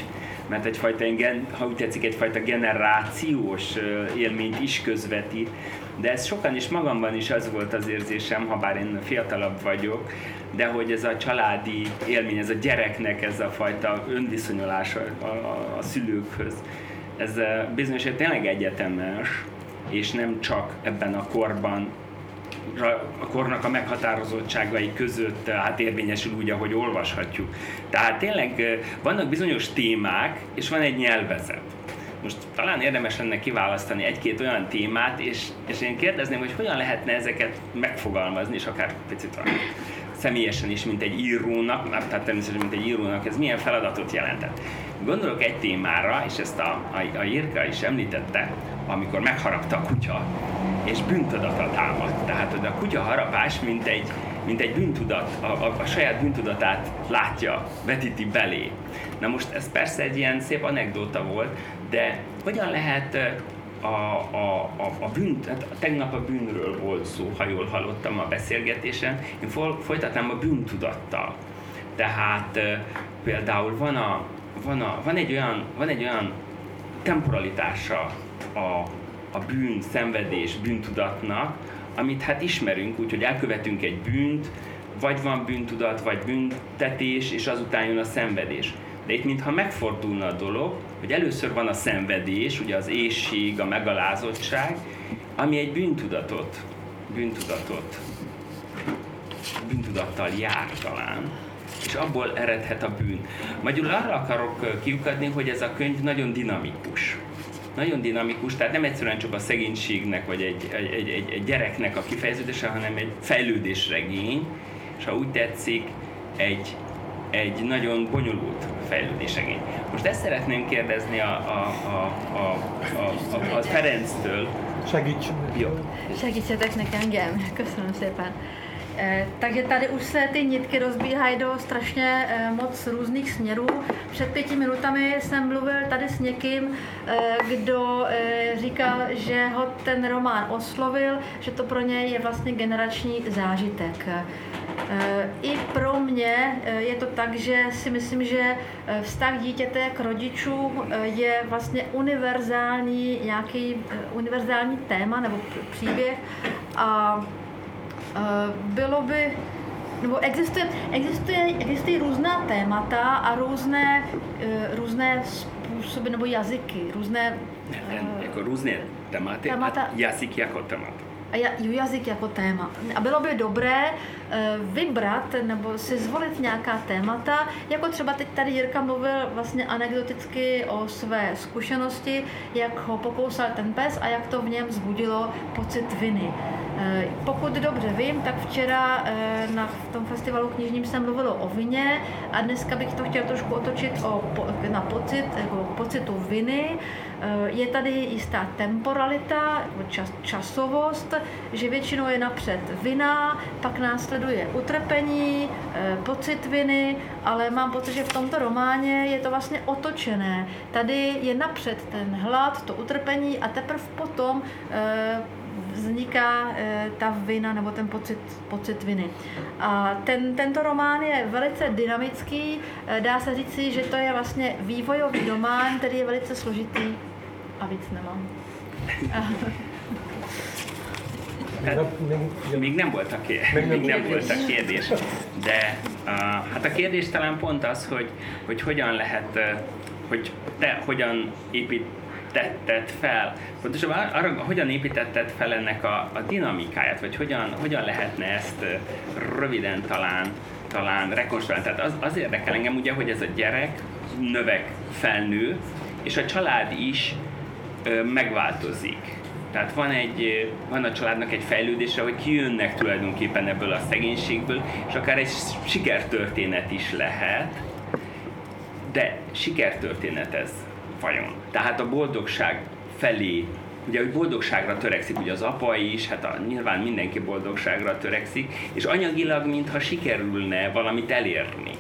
Speaker 4: mert egyfajta, ha úgy tetszik, egyfajta generációs élményt is közvetít, de ez sokan is magamban is az volt az érzésem, ha bár én fiatalabb vagyok, de hogy ez a családi élmény, ez a gyereknek ez a fajta önviszonyulás a, a, a szülőkhöz, ez bizonyos, tényleg egyetemes, és nem csak ebben a korban a kornak a meghatározottságai között hát érvényesül úgy, ahogy olvashatjuk. Tehát tényleg vannak bizonyos témák, és van egy nyelvezet. Most talán érdemes lenne kiválasztani egy-két olyan témát, és, és én kérdezném, hogy hogyan lehetne ezeket megfogalmazni, és akár picit személyesen is, mint egy írónak, tehát természetesen, mint egy írónak, ez milyen feladatot jelentett. Gondolok egy témára, és ezt a, a, a Jirka is említette, amikor megharapta a kutya, és bűntudata támad. Tehát hogy a kutya harapás, mint egy, mint egy bűntudat, a, a, a saját bűntudatát látja, vetíti belé. Na most ez persze egy ilyen szép anekdóta volt, de hogyan lehet a, a, a, a bűn, hát tegnap a bűnről volt szó, ha jól hallottam a beszélgetésen, én folytatnám a bűntudattal. Tehát például van, a, van, a, van, egy olyan, van egy olyan temporalitása a, a bűn, szenvedés, bűntudatnak, amit hát ismerünk, úgyhogy elkövetünk egy bűnt, vagy van bűntudat, vagy büntetés, és azután jön a szenvedés. De itt mintha megfordulna a dolog, hogy először van a szenvedés, ugye az éjség, a megalázottság, ami egy bűntudatot, bűntudatot, bűntudattal jár talán, és abból eredhet a bűn. Magyarul arra akarok kiukadni, hogy ez a könyv nagyon dinamikus. Nagyon dinamikus, tehát nem egyszerűen csak a szegénységnek, vagy egy, egy, egy, egy gyereknek a kifejeződése, hanem egy fejlődésregény, és ha úgy tetszik, egy, egy nagyon bonyolult fejlődésregény. Most ezt szeretném kérdezni a, a, a, a, a, a, a Ferenctől.
Speaker 5: Segíts!
Speaker 4: Jó.
Speaker 2: Segítsetek nekem, igen, köszönöm szépen. Eh, takže tady už se ty nitky rozbíhají do strašně eh, moc různých směrů. Před pěti minutami jsem mluvil tady s někým, eh, kdo říkal, že ho ten román oslovil, že to pro něj je vlastně generační zážitek. I pro mě je to tak, že si myslím, že vztah dítěte k rodičům je vlastně univerzální, nějaký univerzální téma nebo příběh a bylo by, nebo existuje, existuje, existují různá témata a různé, různé způsoby nebo jazyky, různé...
Speaker 4: Jako různé tématy témata, a jazyk jako témat.
Speaker 2: A jazyk jako téma. A bylo by dobré vybrat nebo si zvolit nějaká témata, jako třeba teď tady Jirka mluvil vlastně anekdoticky o své zkušenosti, jak ho pokousal ten pes a jak to v něm zbudilo pocit viny. Eh, pokud dobře vím, tak včera eh, na tom festivalu knižním jsem mluvilo o vině a dneska bych to chtěl trošku otočit o, na pocit, jako pocitu viny. Eh, je tady jistá temporalita, čas, časovost, že většinou je napřed vina, pak následuje utrpení, pocit viny, ale mám pocit, že v tomto románě je to vlastně otočené. Tady je napřed ten hlad, to utrpení a teprve potom vzniká e, ta vina nebo ten pocit, pocit viny. A ten, tento román je velice dynamický, e, dá se říci, že to je vlastně vývojový román, který je velice složitý. A víc nemám.
Speaker 4: még nem volt a kérdés, még nem volt a kérdés, de uh, hát a kérdés talán pont az, hogy, hogy hogyan lehet, uh, hogy te hogyan épít, építetted fel, pontosabban arra, hogyan építetted fel ennek a, a dinamikáját, vagy hogyan, hogyan lehetne ezt röviden talán, talán rekonstruálni. Tehát az, az érdekel engem ugye, hogy ez a gyerek növek, felnő, és a család is ö, megváltozik. Tehát van, egy, van a családnak egy fejlődése, hogy kijönnek tulajdonképpen ebből a szegénységből, és akár egy sikertörténet is lehet, de sikertörténet ez vajon. Tehát a boldogság felé, ugye, hogy boldogságra törekszik, ugye az apa is, hát a, nyilván mindenki boldogságra törekszik, és anyagilag, mintha sikerülne valamit elérni.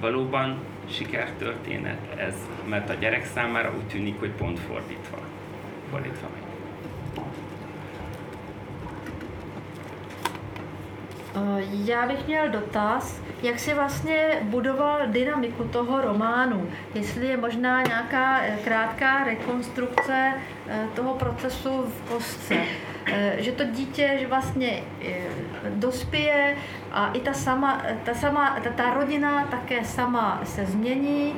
Speaker 4: Valóban sikertörténet ez, mert a gyerek számára úgy tűnik, hogy pont fordítva. Fordítva megy.
Speaker 2: Já bych měl dotaz, jak si vlastně budoval dynamiku toho románu. Jestli je možná nějaká eh, krátká rekonstrukce eh, toho procesu v kostce. Eh, že to dítě že vlastně dospěje a i ta sama, ta, sama, ta, ta rodina také sama se změní,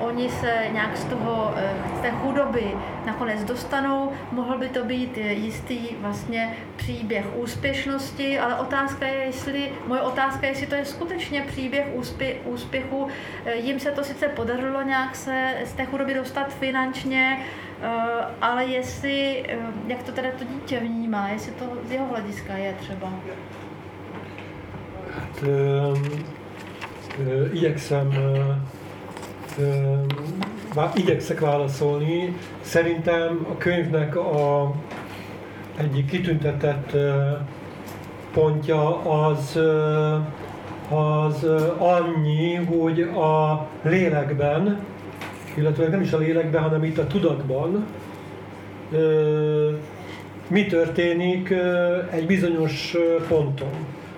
Speaker 2: oni se nějak z toho, uh, z té chudoby nakonec dostanou. Mohl by to být jistý vlastně příběh úspěšnosti, ale otázka je, jestli, moje otázka je, jestli to je skutečně příběh úspě, úspěchu. Jim se to sice podařilo nějak se z té chudoby dostat finančně, ale jestli, jak to teda to dítě vnímá, jestli to z jeho hlediska je třeba.
Speaker 5: Hát, igyekszem igyekszek válaszolni. Szerintem a könyvnek a egyik kitüntetett pontja az, az annyi, hogy a lélekben, illetve nem is a lélekben, hanem itt a tudatban, mi történik egy bizonyos ponton.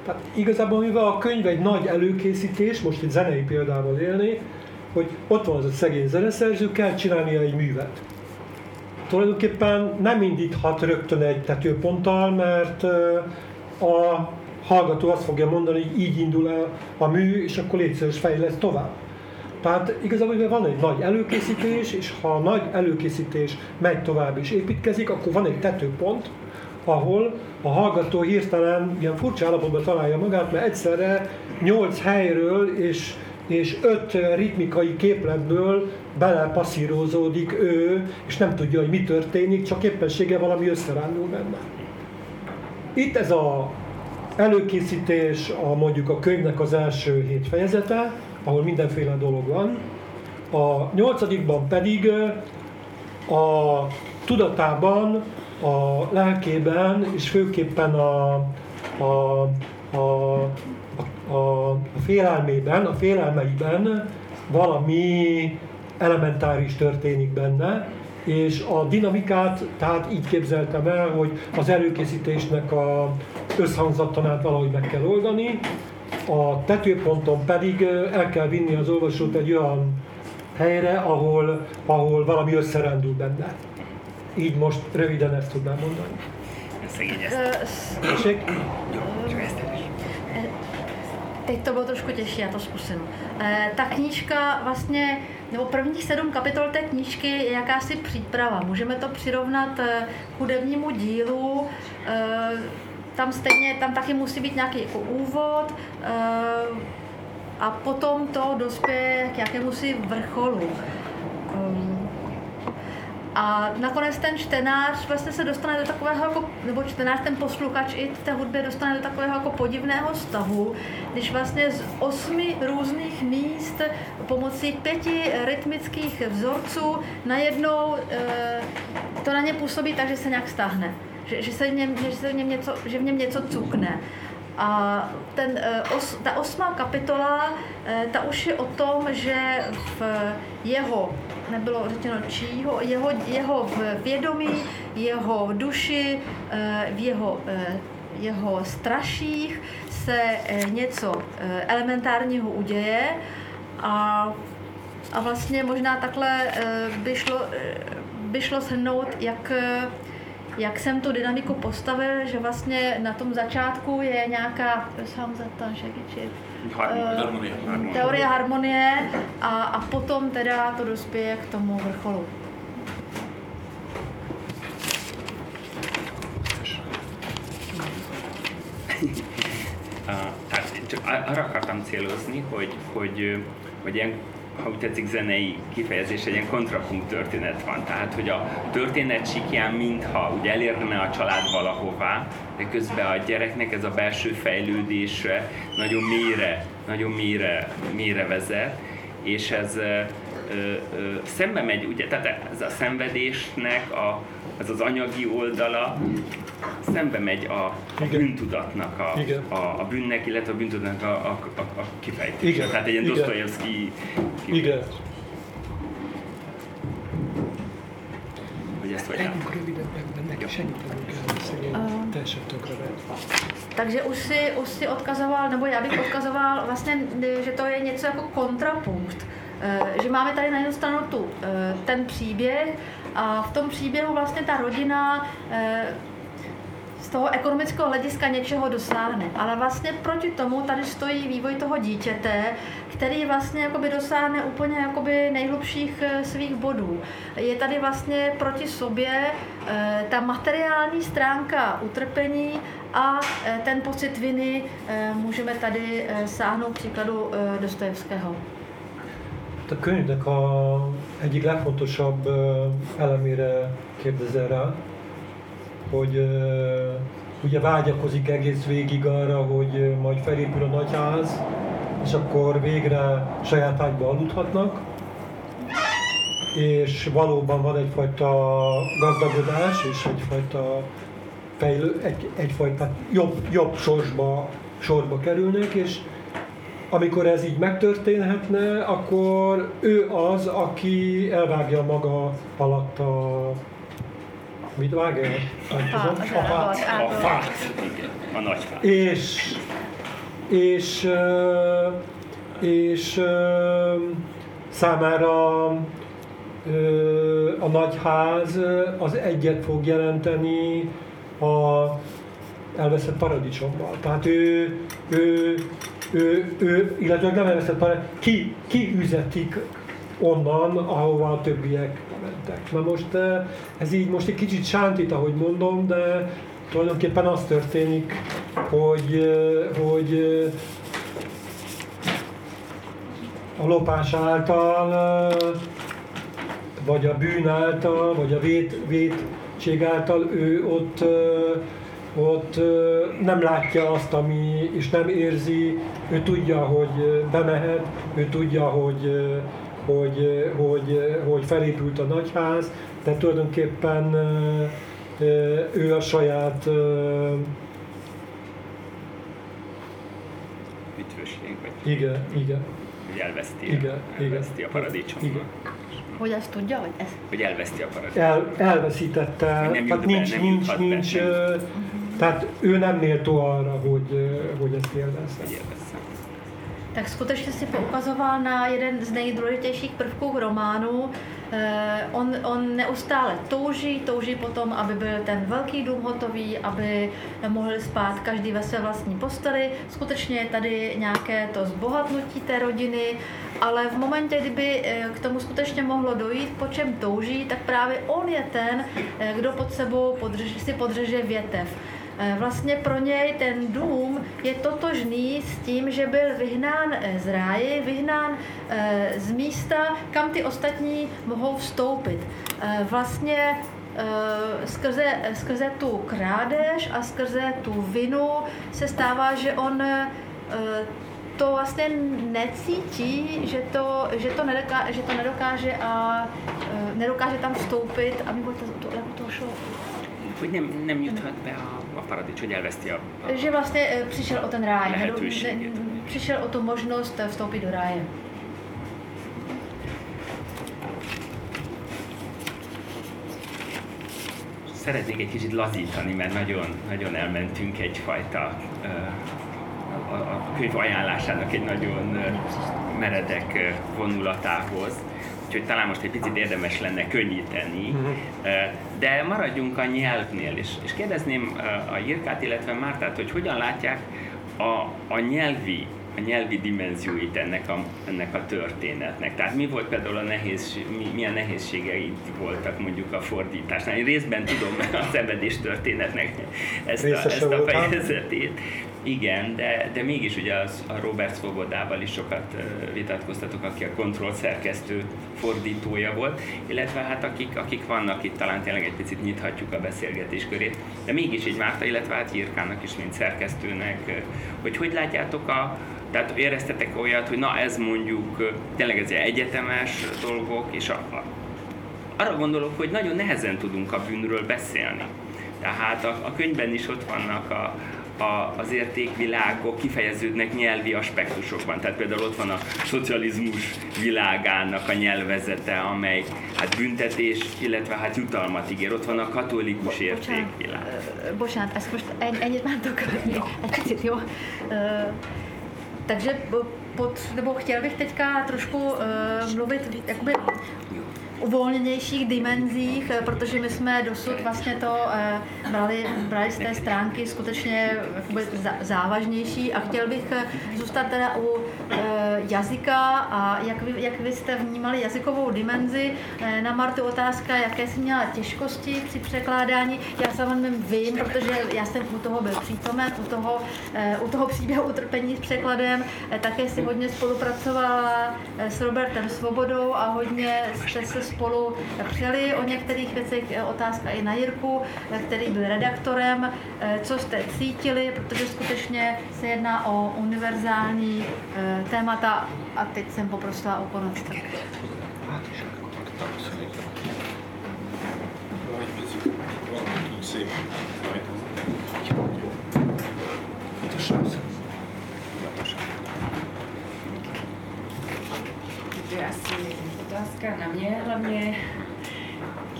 Speaker 5: Tehát igazából mivel a könyv egy nagy előkészítés, most egy zenei példával élni, hogy ott van az a szegény zeneszerző, kell csinálnia egy művet. Tulajdonképpen nem indíthat rögtön egy tetőponttal, mert a hallgató azt fogja mondani, hogy így indul el a mű, és akkor létszeres fejlesz tovább. Tehát igazából van egy nagy előkészítés, és ha a nagy előkészítés megy tovább és építkezik, akkor van egy tetőpont, ahol a hallgató hirtelen ilyen furcsa állapotban találja magát, mert egyszerre nyolc helyről és, és öt ritmikai képletből belepasszírozódik ő, és nem tudja, hogy mi történik, csak éppensége valami összerándul benne. Itt ez a előkészítés, a, mondjuk a könyvnek az első hét fejezete, ahol mindenféle dolog van. A nyolcadikban pedig a tudatában, a lelkében, és főképpen a, a, a, a, a félelmében, a félelmeiben valami elementáris történik benne, és a dinamikát tehát így képzeltem el, hogy az előkészítésnek a összhangzattanát valahogy meg kell oldani, a tetőponton pedig el kell vinni az olvasót egy olyan helyre, ahol, ahol valami összerendül benne. Így most röviden ezt tudnám mondani.
Speaker 4: Szegény ezt.
Speaker 2: Teď to bylo trošku těžší, já to zkusím. E, ta knížka vlastně, nebo prvních sedm kapitol té knížky je jakási příprava. Můžeme to přirovnat k hudebnímu dílu. E, tam stejně, tam taky musí být nějaký jako úvod a potom to dospěje k jakému si vrcholu. A nakonec ten čtenář vlastně se dostane do takového, jako, nebo čtenář, ten posluchač i v té hudbě dostane do takového jako podivného stavu, když vlastně z osmi různých míst pomocí pěti rytmických vzorců najednou e, to na ně působí tak, že se nějak stáhne. Že, že, se v něm, že, se v něm něco, že v něm něco cukne. A ten, e, os, ta osmá kapitola, e, ta už je o tom, že v jeho nebylo řečeno čího, jeho, jeho vědomí, jeho duši, eh, v jeho, eh, jeho straších se eh, něco elementárního uděje. A, a vlastně možná takhle by šlo, by šlo shrnout, jak, jak jsem tu dynamiku postavil, že vlastně na tom začátku je nějaká, sám za to, že harmonie, harmonie. teorie harmonie a, a potom teda to dospěje k tomu vrcholu.
Speaker 4: tehát arra akartam célozni, hogy, hogy, hogy ilyen ha úgy tetszik, zenei kifejezés, egy ilyen kontrapunkt történet van. Tehát, hogy a történet sikján mintha ugye elérne a család valahová, de közben a gyereknek ez a belső fejlődésre nagyon mélyre, nagyon mélyre, mélyre vezet, és ez ö, ö, szembe megy, ugye, tehát ez a szenvedésnek a, ez az anyagi oldala szembe megy a, a bűntudatnak, a, a, a bűnnek, illetve a bűntudatnak a, a, a, a kifejtése. Igen. Tehát egy ilyen Dostoyevsky
Speaker 5: Igen.
Speaker 4: Hogy ezt vagy
Speaker 7: Legyünk rövidebbek, neki segítenünk kell, teljesen tökre
Speaker 2: Takže už si, už si odkazoval, nebo já bych odkazoval vlastně, že to je něco jako kontrapunkt. Že máme tady na jednu stranu tu, ten příběh a v tom příběhu vlastně ta rodina z toho ekonomického hlediska něčeho dosáhne. Ale vlastně proti tomu tady stojí vývoj toho dítěte, který vlastně jakoby dosáhne úplně jakoby nejhlubších eh, svých bodů. Je tady vlastně proti sobě eh, ta materiální stránka utrpení a eh, ten pocit viny můžeme tady sáhnout příkladu Dostojevského.
Speaker 5: A könyvnek a egyik legfontosabb elemére kérdezel rá, hogy ugye vágyakozik egész végig arra, hogy majd felépül a nagyház, és akkor végre saját ágyba aludhatnak, és valóban van egyfajta gazdagodás, és egyfajta fejlő, egy, egyfajta jobb, jobb sorsba, sorba kerülnek, és amikor ez így megtörténhetne, akkor ő az, aki elvágja maga alatt a Mit vág el? A
Speaker 4: fát. A fát. A nagy fát.
Speaker 5: És, és, és számára a nagyház az egyet fog jelenteni a elveszett paradicsommal. Tehát ő, ő ő, ő illetve nem elvesztett, hanem ki, ki üzetik onnan, ahova a többiek mentek. Na most ez így most egy kicsit sántít, ahogy mondom, de tulajdonképpen az történik, hogy, hogy a lopás által, vagy a bűn által, vagy a vét, vétség által ő ott, ott nem látja azt, ami, és nem érzi, ő tudja, hogy bemehet, ő tudja, hogy, hogy, hogy, hogy felépült a nagyház, de tulajdonképpen ő a saját
Speaker 4: üdvösség, vagy
Speaker 5: igen, igen.
Speaker 4: hogy elveszti,
Speaker 5: Igen,
Speaker 4: elveszti
Speaker 5: igen.
Speaker 4: a paradicsomot.
Speaker 5: Igen.
Speaker 2: Hogy ezt tudja, hogy ez?
Speaker 4: Hogy elveszti a paradicsomot.
Speaker 5: El, elveszítette,
Speaker 4: Hogy nem jut
Speaker 5: tehát
Speaker 4: be,
Speaker 5: nincs,
Speaker 4: nem
Speaker 5: nincs,
Speaker 4: juthat be,
Speaker 5: nincs,
Speaker 4: nem.
Speaker 5: Tehát ő nem méltó arra, hogy, hogy ezt élvezze.
Speaker 2: Tak skutečně si poukazoval na jeden z nejdůležitějších prvků románu. Eh, On, on neustále touží, touží potom, aby byl ten velký dům hotový, aby mohli spát každý ve své vlastní posteli. Skutečně je tady nějaké to zbohatnutí té rodiny, ale v momentě, kdyby eh, k tomu skutečně mohlo dojít, po čem touží, tak právě on je ten, eh, kdo pod sebou podřež, si podřeže větev. Eh, Vlastně pro něj ten dům je totožný s tím, že byl vyhnán eh, z ráje, vyhnán eh, z místa, kam ty ostatní mohou vstoupit. Vlastně skrze, skrze tu krádež a skrze tu vinu se stává, že on to vlastně necítí, že to, že to, nedokáže, že to nedokáže a nedokáže tam vstoupit, aby to, to, to, to šlo.
Speaker 4: Hogy nem, nem juthat be paradicsom, elveszti a, a
Speaker 2: Že vlastně eh, přišel o ten ráj, přišel o tu možnost eh, vstoupit do ráje.
Speaker 4: Szeretnék egy kicsit lazítani, mert nagyon, nagyon elmentünk egyfajta ö, a, a könyv ajánlásának egy nagyon meredek vonulatához. Úgyhogy talán most egy picit érdemes lenne könnyíteni, Ö, de maradjunk a nyelvnél, és, és kérdezném a Jirkát, illetve Mártát, hogy hogyan látják a, a nyelvi a nyelvi dimenzióit ennek a, ennek a történetnek. Tehát mi volt például a nehéz, mi, milyen nehézségei voltak mondjuk a fordításnál. Én részben tudom a szenvedés történetnek ezt a,
Speaker 5: Részese
Speaker 4: ezt a fejezetét. Igen, de, de mégis ugye az, a Robert Svobodával is sokat vitatkoztatok, aki a kontroll szerkesztő fordítója volt, illetve hát akik, akik vannak itt, talán tényleg egy picit nyithatjuk a beszélgetés körét, de mégis így Márta, illetve hát Jirkának is, mint szerkesztőnek, hogy hogy látjátok a, tehát éreztetek olyat, hogy na ez mondjuk tényleg ez egy egyetemes dolgok, és a, a, arra gondolok, hogy nagyon nehezen tudunk a bűnről beszélni. Tehát a, a könyvben is ott vannak a, a, az értékvilágok kifejeződnek nyelvi aspektusokban. Tehát például ott van a szocializmus világának a nyelvezete, amely hát büntetés, illetve hát jutalmat ígér. Ott van a katolikus értékvilág.
Speaker 2: Eh, Bocsánat, ezt most en- ennyit már tudok egy picit, jo. Eh, Takže pod, nebo chtěl bych teďka trošku uh, mluvit jakoby uvolněnějších dimenzích, eh, protože my jsme dosud vlastně to eh, brali, brali z té stránky skutečně závažnější a chtěl bych eh, zůstat teda u jazyka a jak vy, jak vy jste vnímali jazykovou dimenzi. Na Martu otázka, jaké jsi měla těžkosti při překládání. Já sama vím, protože já jsem u toho byl přítomen, u toho, u toho příběhu utrpení s překladem. Také si hodně spolupracovala s Robertem Svobodou a hodně jste se spolu přeli o některých věcech. eh, Otázka i na Jirku, eh, který byl redaktorem. Eh, Co jste cítili, protože skutečně se jedná o univerzální témata a teď jsem poprosila o konec. Tak.
Speaker 6: Otázka na mě, hlavně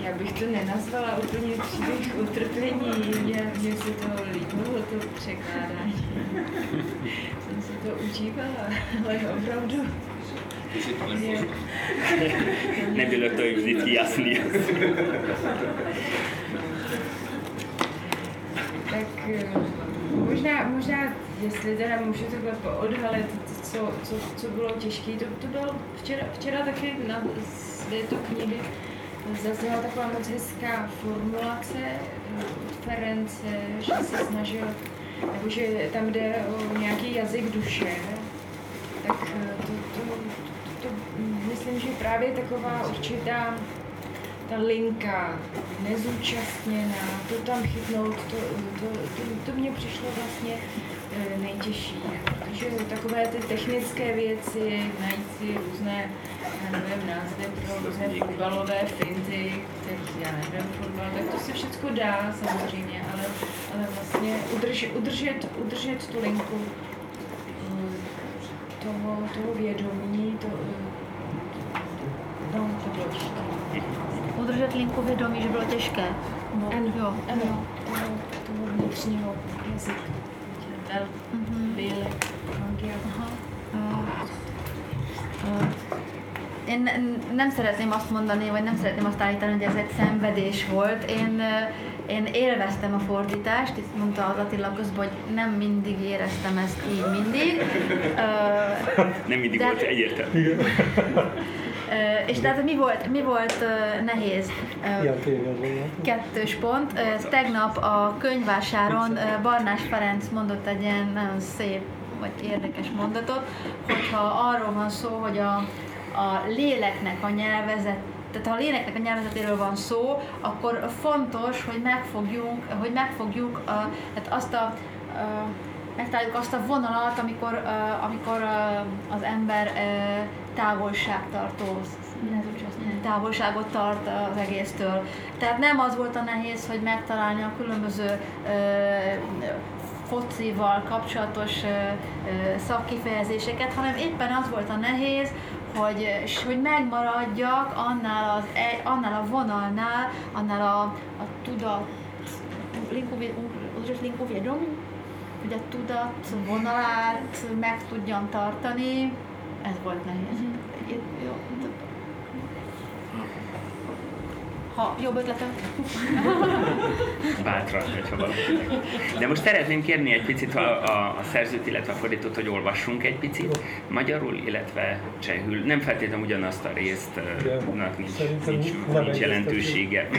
Speaker 6: já bych to nenazvala úplně příběh utrpení, mě, mě se to líbilo, to překládání. Jsem se to užívala, ale opravdu. Mě,
Speaker 4: Nebylo to i vždycky jasný.
Speaker 6: tak eh, možná, možná jestli teda můžu takhle odhalit, co, co, co bylo těžké, to, to bylo včera, včera taky na z této knihy zazněla taková moc hezká formulace od Ference, že se snažil, nebo že tam jde o nějaký jazyk duše, tak to, to, to, to myslím, že právě taková určitá ta linka, nezúčastněná, to tam chytnout, to, to, to, to mě přišlo vlastně eh, nejtěžší. Takže takové ty technické věci, najít si různé, já nevím, názvy pro různé fotbalové finty, kterých já nevím fotbal, tak to se všechno dá samozřejmě, ale, ale vlastně udržet, udržet, udržet tu linku eh, toho, toho vědomí, to, eh, no, to bylo těžké
Speaker 2: udržet linku vědomí, že bylo těžké.
Speaker 6: No, ano, jo. ano, toho, toho vnitřního jazyka. Bíle,
Speaker 2: én nem szeretném azt mondani, vagy nem szeretném azt állítani, hogy ez egy szenvedés volt. Én, én élveztem a fordítást, itt mondta az Attila közben, hogy nem mindig éreztem ezt így mindig.
Speaker 4: nem mindig de, volt egyértelmű.
Speaker 2: És tehát mi volt, mi volt nehéz? Kettős pont. Tegnap a könyvvásáron Barnás Ferenc mondott egy ilyen nagyon szép vagy érdekes mondatot, hogyha arról van szó, hogy a, a léleknek a nyelvezet tehát ha a léleknek a nyelvezetéről van szó, akkor fontos, hogy megfogjunk, hogy megfogjuk a, tehát azt a, a megtaláljuk azt a vonalat, amikor, uh, amikor uh, az ember uh, távolságtartó, távolságot tart az egésztől. Tehát nem az volt a nehéz, hogy megtalálni a különböző uh, focival kapcsolatos uh, uh, szakkifejezéseket, hanem éppen az volt a nehéz, hogy, hogy megmaradjak annál, az, e, annál a vonalnál, annál a, a tudat, hogy a tudat vonalát meg tudjam tartani, ez volt nehéz. Jó, ha jobb ötletem.
Speaker 4: Bátran, hogyha valakinek. De most szeretném kérni egy picit a, a, a szerzőt, illetve a fordítót, hogy olvassunk egy picit magyarul, illetve csehül. Nem feltétlenül ugyanazt a részt, uh, nincs, nincs, nincs jelentősége,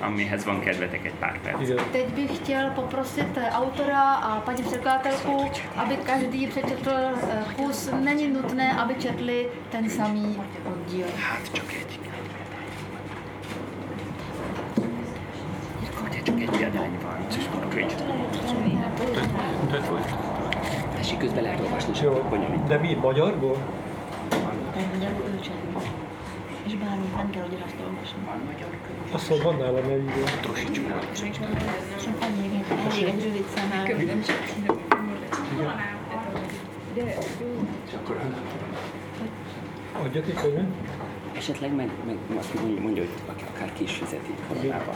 Speaker 4: amihez van kedvetek egy pár perc.
Speaker 2: Teď bych chtěl poprosit autora a paní překladatelku, aby každý přečetl kus. Není nutné, aby četli ten samý oddíl.
Speaker 4: Hát csak egy. csak egy példány van. Könyv. Több volt. Tessék, közben lehet olvasni, csak
Speaker 5: Jó. bonyolít. De mi, magyarból?
Speaker 2: Egy magyarból És bármit nem kell ugyanazt olvasni. Van magyar könyv.
Speaker 5: Azt mondod, van nálam egy idő.
Speaker 4: Tosíts már.
Speaker 2: Csak annyi, elég egy rövid szám
Speaker 5: Könyvem csak. De jó. Adja ki könyvet.
Speaker 4: Esetleg meg, meg aki mondja, hogy akár ki is fizeti koronába.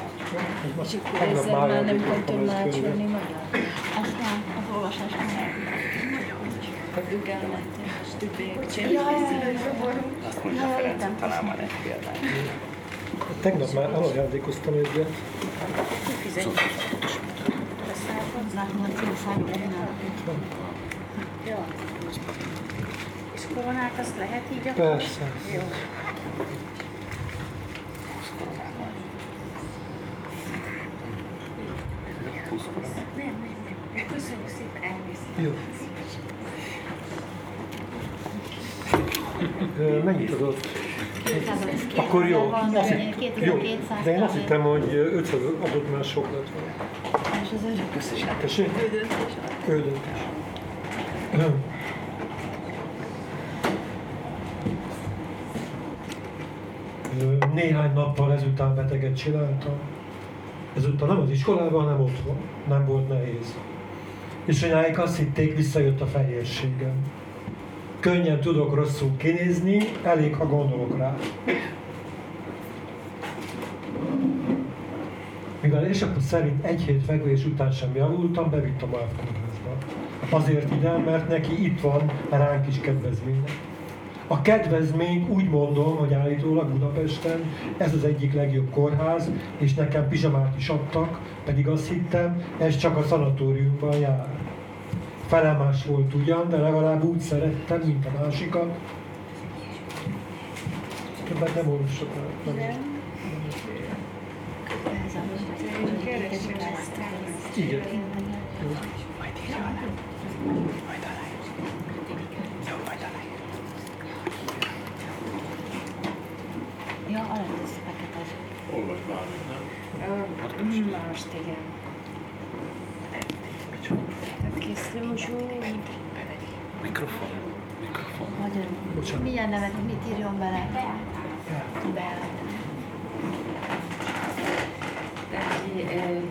Speaker 6: És akkor ezzel már nem kell tolmácsolni magyar?
Speaker 2: Azt nem, az olvasás nem.
Speaker 4: Azt mondja Ferenc, hogy talán van egy példány.
Speaker 5: Tegnap már elajándékoztam egyet.
Speaker 8: Jó. És koronát azt lehet így akkor?
Speaker 5: Persze.
Speaker 8: Jó. Köszönjük szépen, elnézést.
Speaker 5: Jó. Mennyit adott? Akkor jó. Azt jó. De én azt hittem, hogy 500 adott már sok lett volna.
Speaker 2: És az
Speaker 4: Köszönöm.
Speaker 5: Tessék? Ődöntés. Néhány nappal ezután beteget csináltam. Ezután nem az iskolában, hanem otthon. Nem volt nehéz. És anyáik azt hitték, visszajött a fehérségem. Könnyen tudok rosszul kinézni, elég, ha gondolok rá. Mivel éjszakom szerint egy hét fekvés után sem javultam, bevittem a kórházba. Azért ide, mert neki itt van ránk is kedvezménye. A kedvezmény úgy mondom, hogy állítólag Budapesten ez az egyik legjobb kórház, és nekem pizsamát is adtak, pedig azt hittem, ez csak a szanatóriumban jár. felemás volt ugyan, de legalább úgy szerettem, mint a másikat. Többet nem olvasok el. Nem. Igen.
Speaker 8: Ja, ez fekete.
Speaker 9: Olvasd bármit, nem?
Speaker 8: Most igen. Tak jestli můžu
Speaker 9: Mikrofon. Mikrofon.
Speaker 2: Magyarul. Milyen nevet, mit írjon bele? Be.
Speaker 6: Takže, eh,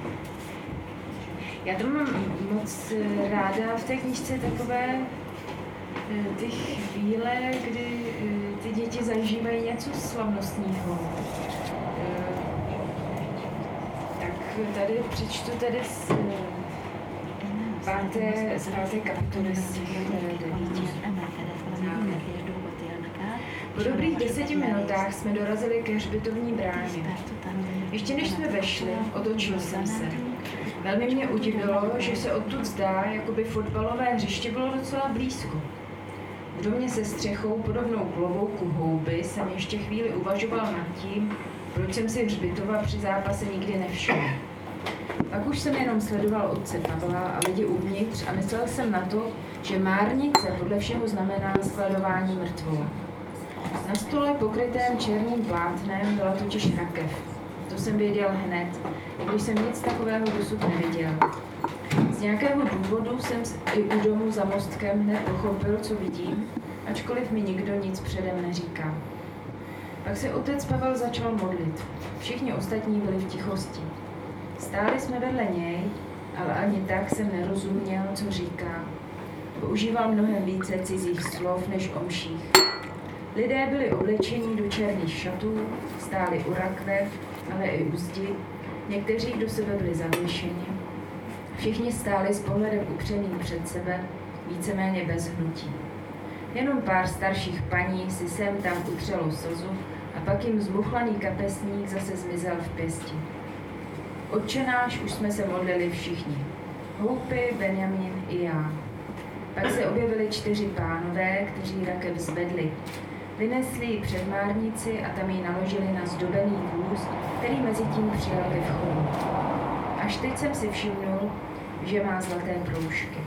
Speaker 6: já to mám moc ráda v té knižce takové eh, ty chvíle, kdy eh, ty děti zažívají něco slavnostního. Eh, Tak tady přečtu tady z eh, páté, z páté kapitoly z těch eh. Po dobrých deseti minutách jsme dorazili ke hřbitovní bráně. Ještě než jsme vešli, otočil jsem se. Velmi mě udivilo, že se odtud zdá, jako by fotbalové hřiště bylo docela blízko. Domě se střechou podobnou klobouku houby jsem ještě chvíli uvažoval nad tím, proč jsem si hřbitova při zápase nikdy nevšiml. Pak už jsem jenom sledoval otce Pavla a lidi uvnitř a myslel jsem na to, že márnice podle všeho znamená skladování mrtvol. Na stole pokrytém černým plátnem byla totiž rakev. To jsem věděl hned, i když jsem nic takového dosud neviděl. Z nějakého důvodu jsem i u domu za mostkem hned pochopil, co vidím, ačkoliv mi nikdo nic předem neříkal. Pak se otec Pavel začal modlit. Všichni ostatní byli v tichosti. Stáli jsme vedle něj, ale ani tak jsem nerozuměl, co říká. Používal mnohem více cizích slov než o mších. Lidé byli oblečeni do černých šatů, stáli u rakve, ale i u zdi, někteří do sebe byli zavěšeni. Všichni stáli s pohledem upřeným před sebe, víceméně bez hnutí. Jenom pár starších paní si sem tam utřelo slzu a pak jim zmuchlaný kapesník zase zmizel v pěsti. Otčenáš už jsme se modlili všichni. Houpy, Benjamin i já. Pak se objevili čtyři pánové, kteří rakev zvedli. Vynesli ji před márnici a tam ji naložili na zdobený vůz, který mezi tím přijel ke vchodu. Až teď jsem si všimnul, že má zlaté proužky.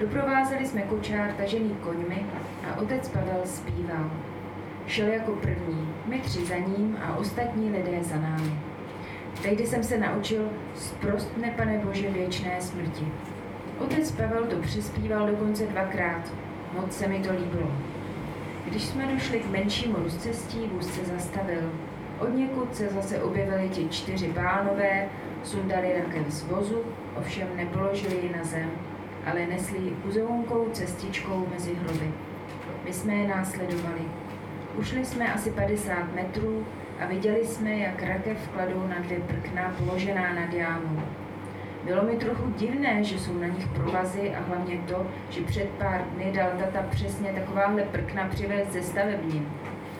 Speaker 6: Doprovázeli jsme kočár tažený koňmi a otec Pavel zpíval. Šel jako první, my tři za ním a ostatní lidé za námi. Tehdy jsem se naučil zprostne, pane Bože, věčné smrti. Otec Pavel to přispíval dokonce dvakrát. Moc se mi to líbilo. Když jsme došli k menšímu rozcestí, vůz se zastavil. Od někud se zase objevili ti čtyři pánové, sundali rakev z vozu, ovšem nepoložili ji na zem, ale nesli ji uzoukou cestičkou mezi hroby. My jsme je následovali. Ušli jsme asi 50 metrů a viděli jsme, jak rakev kladou na dvě prkna položená nad jámou. Bylo mi trochu divné, že jsou na nich provazy a hlavně to, že před pár dny dal tata přesně takováhle prkna přivést ze stavebním.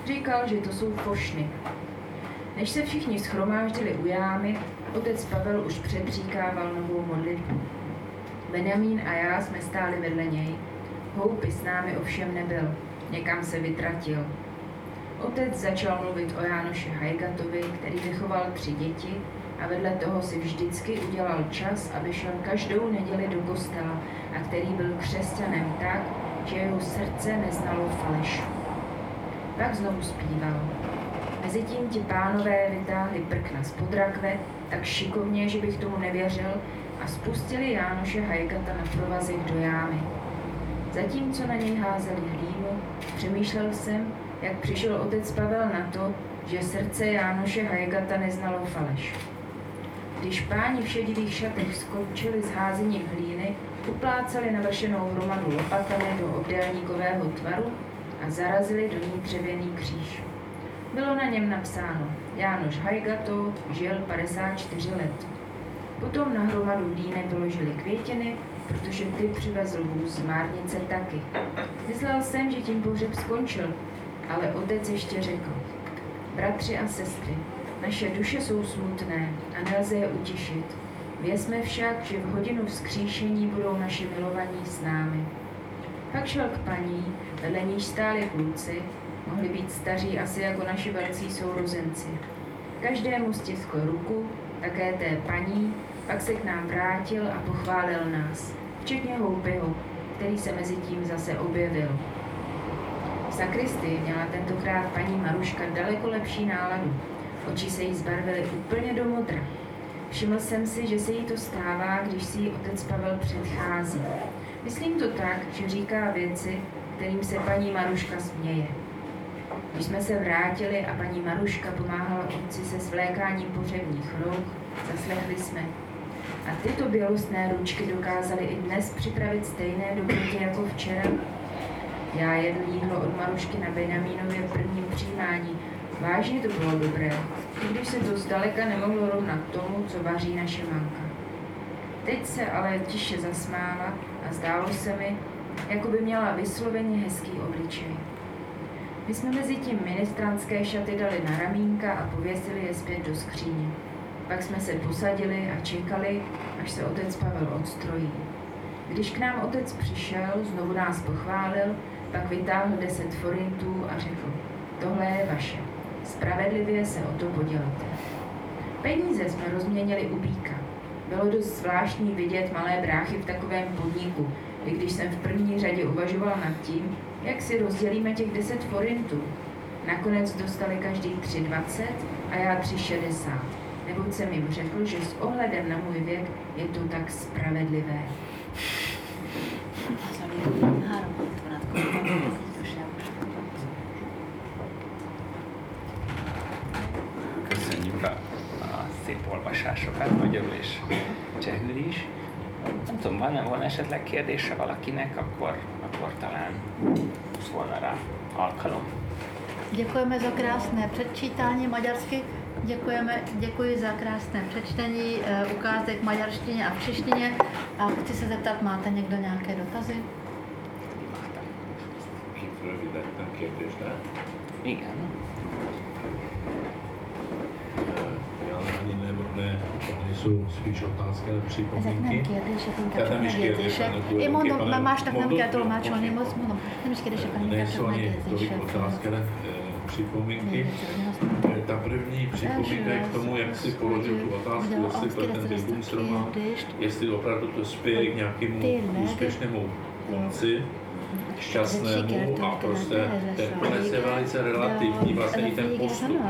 Speaker 6: Říkal, že to jsou fošny. Než se všichni schromáždili u jámy, otec Pavel už předříkával novou modlitbu. Benjamín a já jsme stáli vedle něj. Houpy s námi ovšem nebyl, někam se vytratil. Otec začal mluvit o Jánoši Hajgatovi, který vychoval tři děti a vedle toho si vždycky udělal čas, aby šel každou neděli do kostela a který byl křesťanem tak, že jeho srdce neznalo falešu. Pak znovu zpíval. Mezitím ti pánové vytáhli prkna z podrakve tak šikovně, že bych tomu nevěřil a spustili Jánoše Hajgata na provazech do jámy. Zatímco na něj házeli hlínu, přemýšlel jsem, jak přišel otec Pavel na to, že srdce Jánoše Hajgata neznalo faleš. Když páni v šedivých šatech skončili s házením hlíny, uplácali navršenou hromadu lopatami do obdélníkového tvaru a zarazili do ní dřevěný kříž. Bylo na něm napsáno Jánoš Hajgato žil 54 let. Potom na hromadu hlíny položili květiny, protože ty přivezl vůz z Márnice taky. Myslel jsem, že tím pohřeb skončil, ale otec ještě řekl. Bratři a sestry, naše duše jsou smutné a nelze je utišit. Vězme však, že v hodinu vzkříšení budou naši milovaní s námi. Pak šel k paní, vedle níž stáli kluci, mohli být staří asi jako naši velcí sourozenci. Každému stiskl ruku, také té paní, pak se k nám vrátil a pochválil nás, včetně Houpyho, který se mezi tím zase objevil. V sakristii měla tentokrát paní Maruška daleko lepší náladu. Oči se jí zbarvily úplně do modra. Všiml jsem si, že se jí to stává, když si jí otec Pavel předchází. Myslím to tak, že říká věci, kterým se paní Maruška směje. Když jsme se vrátili a paní Maruška pomáhala otci se svlékáním pohřebních rouk, zaslechli jsme. A tyto bělostné ručky dokázaly i dnes připravit stejné dobroty jako včera. Já jedl jídlo od Marušky na Benjamínově prvním přijímání. Vážně to bylo dobré, i když se to zdaleka nemohlo rovnat tomu, co vaří naše mamka. Teď se ale tiše zasmála a zdálo se mi, jako by měla vysloveně hezký obličej. My jsme mezi tím ministrantské šaty dali na ramínka a pověsili je zpět do skříně. Pak jsme se posadili a čekali, až se otec Pavel odstrojí. Když k nám otec přišel, znovu nás pochválil, pak vytáhl deset forintů a řekl, tohle je vaše. Spravedlivě se o to podělíte. Peníze jsme rozměnili u Bíka. Bylo dost zvláštní vidět malé bráchy v takovém podniku, i když jsem v první řadě uvažoval nad tím, jak si rozdělíme těch 10 forintů. Nakonec dostali každý 3,20 a já 3,60. Neboť jsem jim řekl, že s ohledem na můj věk je to tak spravedlivé.
Speaker 4: Köszönjük a, a szép olvasásokat, magyarul és csehül is. Nem tudom, van, van esetleg kérdése valakinek, akkor, akkor talán volna rá alkalom.
Speaker 2: Děkujeme za krásné předčítání maďarsky. Děkujeme, děkuji za krásné přečtení eh, ukázek v maďarštině a v češtině. A chci se zeptat, máte někdo nějaké dotazy?
Speaker 9: Rövidítettem kérdést, ne?
Speaker 4: Igen.
Speaker 9: Já ani ne, ne, to nejsou spíš otázky, ale
Speaker 2: Ezek nem
Speaker 9: připomínky.
Speaker 2: kérdések, inkább
Speaker 9: Tehát
Speaker 2: csak
Speaker 9: nem is kérdések,
Speaker 2: megjegyzések.
Speaker 9: hanem
Speaker 2: Én mondom,
Speaker 9: tulajdonképpen
Speaker 2: mert másnak nem
Speaker 9: mondott-
Speaker 2: kell tolmácsolni,
Speaker 9: oké.
Speaker 2: most mondom, nem is kérdések, hanem inkább
Speaker 9: Nejsou
Speaker 2: csak
Speaker 9: ani tolik
Speaker 2: megjegyzések.
Speaker 9: otázky, ale eh, připomínky. Eh, Ta první připomínka je k tomu, jak si položil tu otázku, jestli to ten román, jestli opravdu to spěje k nějakému úspěšnému konci, šťastnému a prostě ten konec je velice relativní, vlastně i ten postup.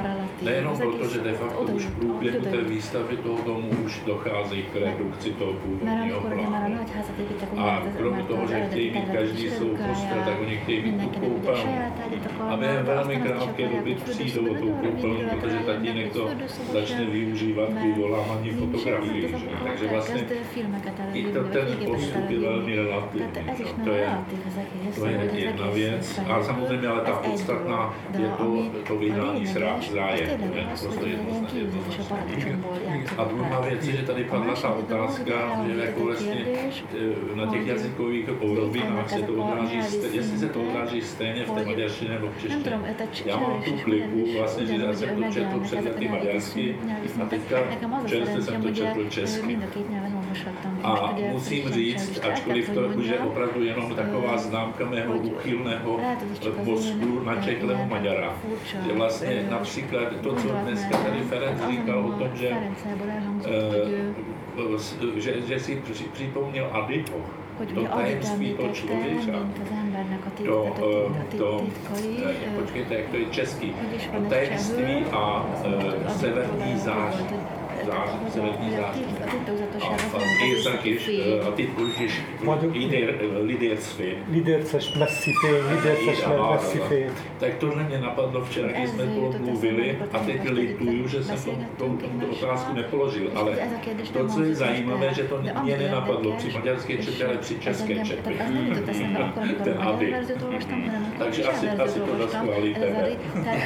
Speaker 9: Nejenom proto, že de facto už v průběhu té výstavy toho domu už docházejí k redukci toho původního plánu. A kromě toho, že chtějí mít každý svou kostel, tak oni chtějí mít tu koupelnu. A během velmi krátké doby přijdou o tu koupelnu, protože tatínek to začne využívat
Speaker 2: mert
Speaker 9: při volávání
Speaker 2: nincs
Speaker 9: fotografií. že? Takže vlastně i to, ten postup je velmi relativní. To je, to je jedna věc. A samozřejmě ale ta podstatná je to, to
Speaker 2: a
Speaker 9: vydání z rá-
Speaker 2: lényeges,
Speaker 9: z
Speaker 2: az
Speaker 9: ráje. To je prostě
Speaker 2: kívül és a
Speaker 9: druhá věc je, že tady padla ta otázka, že jako vlastně eh, na těch jazykových rovinách se to odráží, jestli se to odráží stejně v té maďarštině nebo v češtině. Já mám tu kliku, vlastně, že já jsem to četl před lety maďarsky a teďka čerstvě jsem to četl česky. A musím říct, ačkoliv to už je opravdu jenom taková známka mého úchylného mozku načeklého Maďara, že vlastně například to, co dneska tady Ferenc říkal o tom, že, eh, že, že si při- připomněl Adiho, to tajemství toho člověka, to, eh, to, eh,
Speaker 2: eh,
Speaker 9: počkejte, jak to je český,
Speaker 2: is
Speaker 9: to tajemství a eh, severní
Speaker 2: volt,
Speaker 9: zář,
Speaker 2: hogy
Speaker 9: zář,
Speaker 2: az
Speaker 9: észak eh, a titkos is, lidércfény.
Speaker 5: Lidérces lidérces.
Speaker 9: Tak tohle mě napadlo včera, když jsme
Speaker 2: jutott
Speaker 9: mluvili a teď lituju, že jsem to, to, tu otázku nepoložil,
Speaker 2: és
Speaker 9: ale to, co je zajímavé, že to mě nenapadlo při maďarské
Speaker 2: és
Speaker 9: četě, ale při české
Speaker 2: amikor
Speaker 9: Ten
Speaker 2: a magyar
Speaker 9: Adi.
Speaker 2: verziót olvastam, hanem amikor a
Speaker 9: Takže asi- to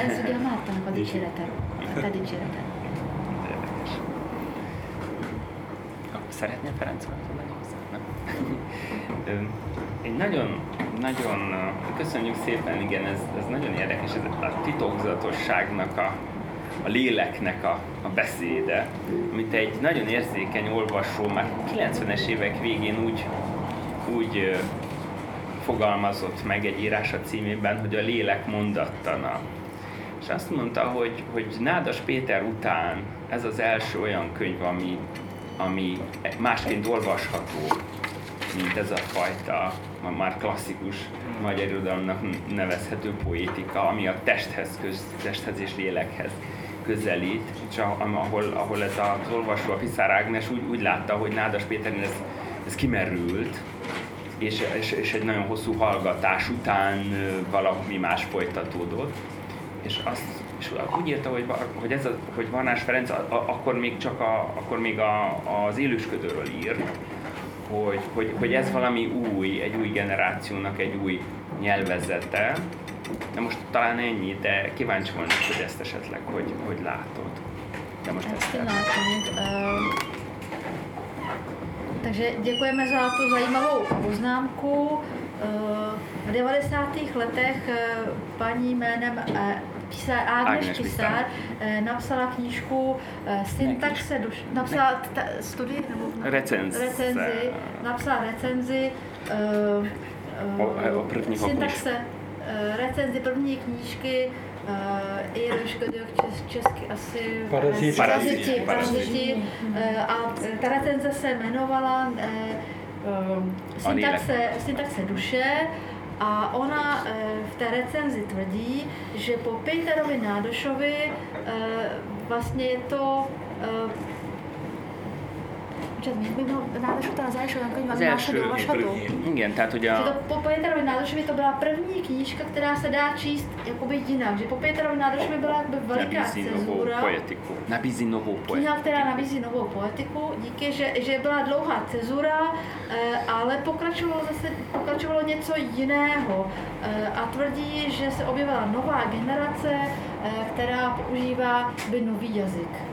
Speaker 2: Ez ugye Mártának a dicsérete.
Speaker 4: Szeretne Ferenc? Ö, Egy nagyon, nagyon, köszönjük szépen, igen, ez, ez nagyon érdekes, ez a titokzatosságnak a, a léleknek a, a beszéde, amit egy nagyon érzékeny olvasó már 90-es évek végén úgy, úgy fogalmazott meg egy írása címében, hogy a lélek mondattana. És azt mondta, hogy, hogy Nádas Péter után ez az első olyan könyv, ami, ami másként olvasható, mint ez a fajta, már klasszikus magyar irodalomnak nevezhető poétika, ami a testhez, köz, testhez és lélekhez közelít, és ahol, ahol ez az olvasó, a Fiszár Ágnes úgy, úgy látta, hogy Nádas Péter ez, ez kimerült, és, és, és egy nagyon hosszú hallgatás után valami más folytatódott. És, azt, és úgy írta, hogy, hogy, ez a, hogy Varnás Ferenc a, a, akkor még csak a, akkor még a, az élősködőről ír, hogy, hogy, hogy ez valami új, egy új generációnak egy új nyelvezete. De most talán ennyi, de kíváncsi vagyok, hogy ezt esetleg hogy, hogy látod. De most ezt, ezt.
Speaker 2: Takže děkujeme za tu zajímavou poznámku. V 90. letech paní jménem eh, Pisár, Agnes Pisár napsala knížku Syntaxe duš, napsala ta, studii nebo
Speaker 4: recenzi,
Speaker 2: recenzi, napsala recenzi
Speaker 4: uh, o, o první
Speaker 2: syntaxe, recenzi první knížky uh, i čes, česky asi
Speaker 5: paraziti,
Speaker 2: paraziti, paraziti. uh, a ta recenze se jmenovala uh, syntaxe, syntaxe duše a ona uh, v té recenzi tvrdí, že po Peterovi Nádošovi uh, vlastně je to uh, Csak még még nálaš után az első olyan könyv, ami máshogy olvasható?
Speaker 4: Igen, tehát ugye a...
Speaker 2: To po Peterovi Nádošovi to byla první knížka, která se dá číst jakoby jinak, že po Peterovi Nádošovi byla jakoby veliká cenzura.
Speaker 4: poetiku. Nabízí novou poetiku.
Speaker 2: Kniha, která nabízí novou poetiku, díky, že, že byla dlouhá cenzura, eh, ale pokračovalo zase pokračovalo něco jiného eh, a tvrdí, že se objevila nová generace, eh, která používá by nový jazyk.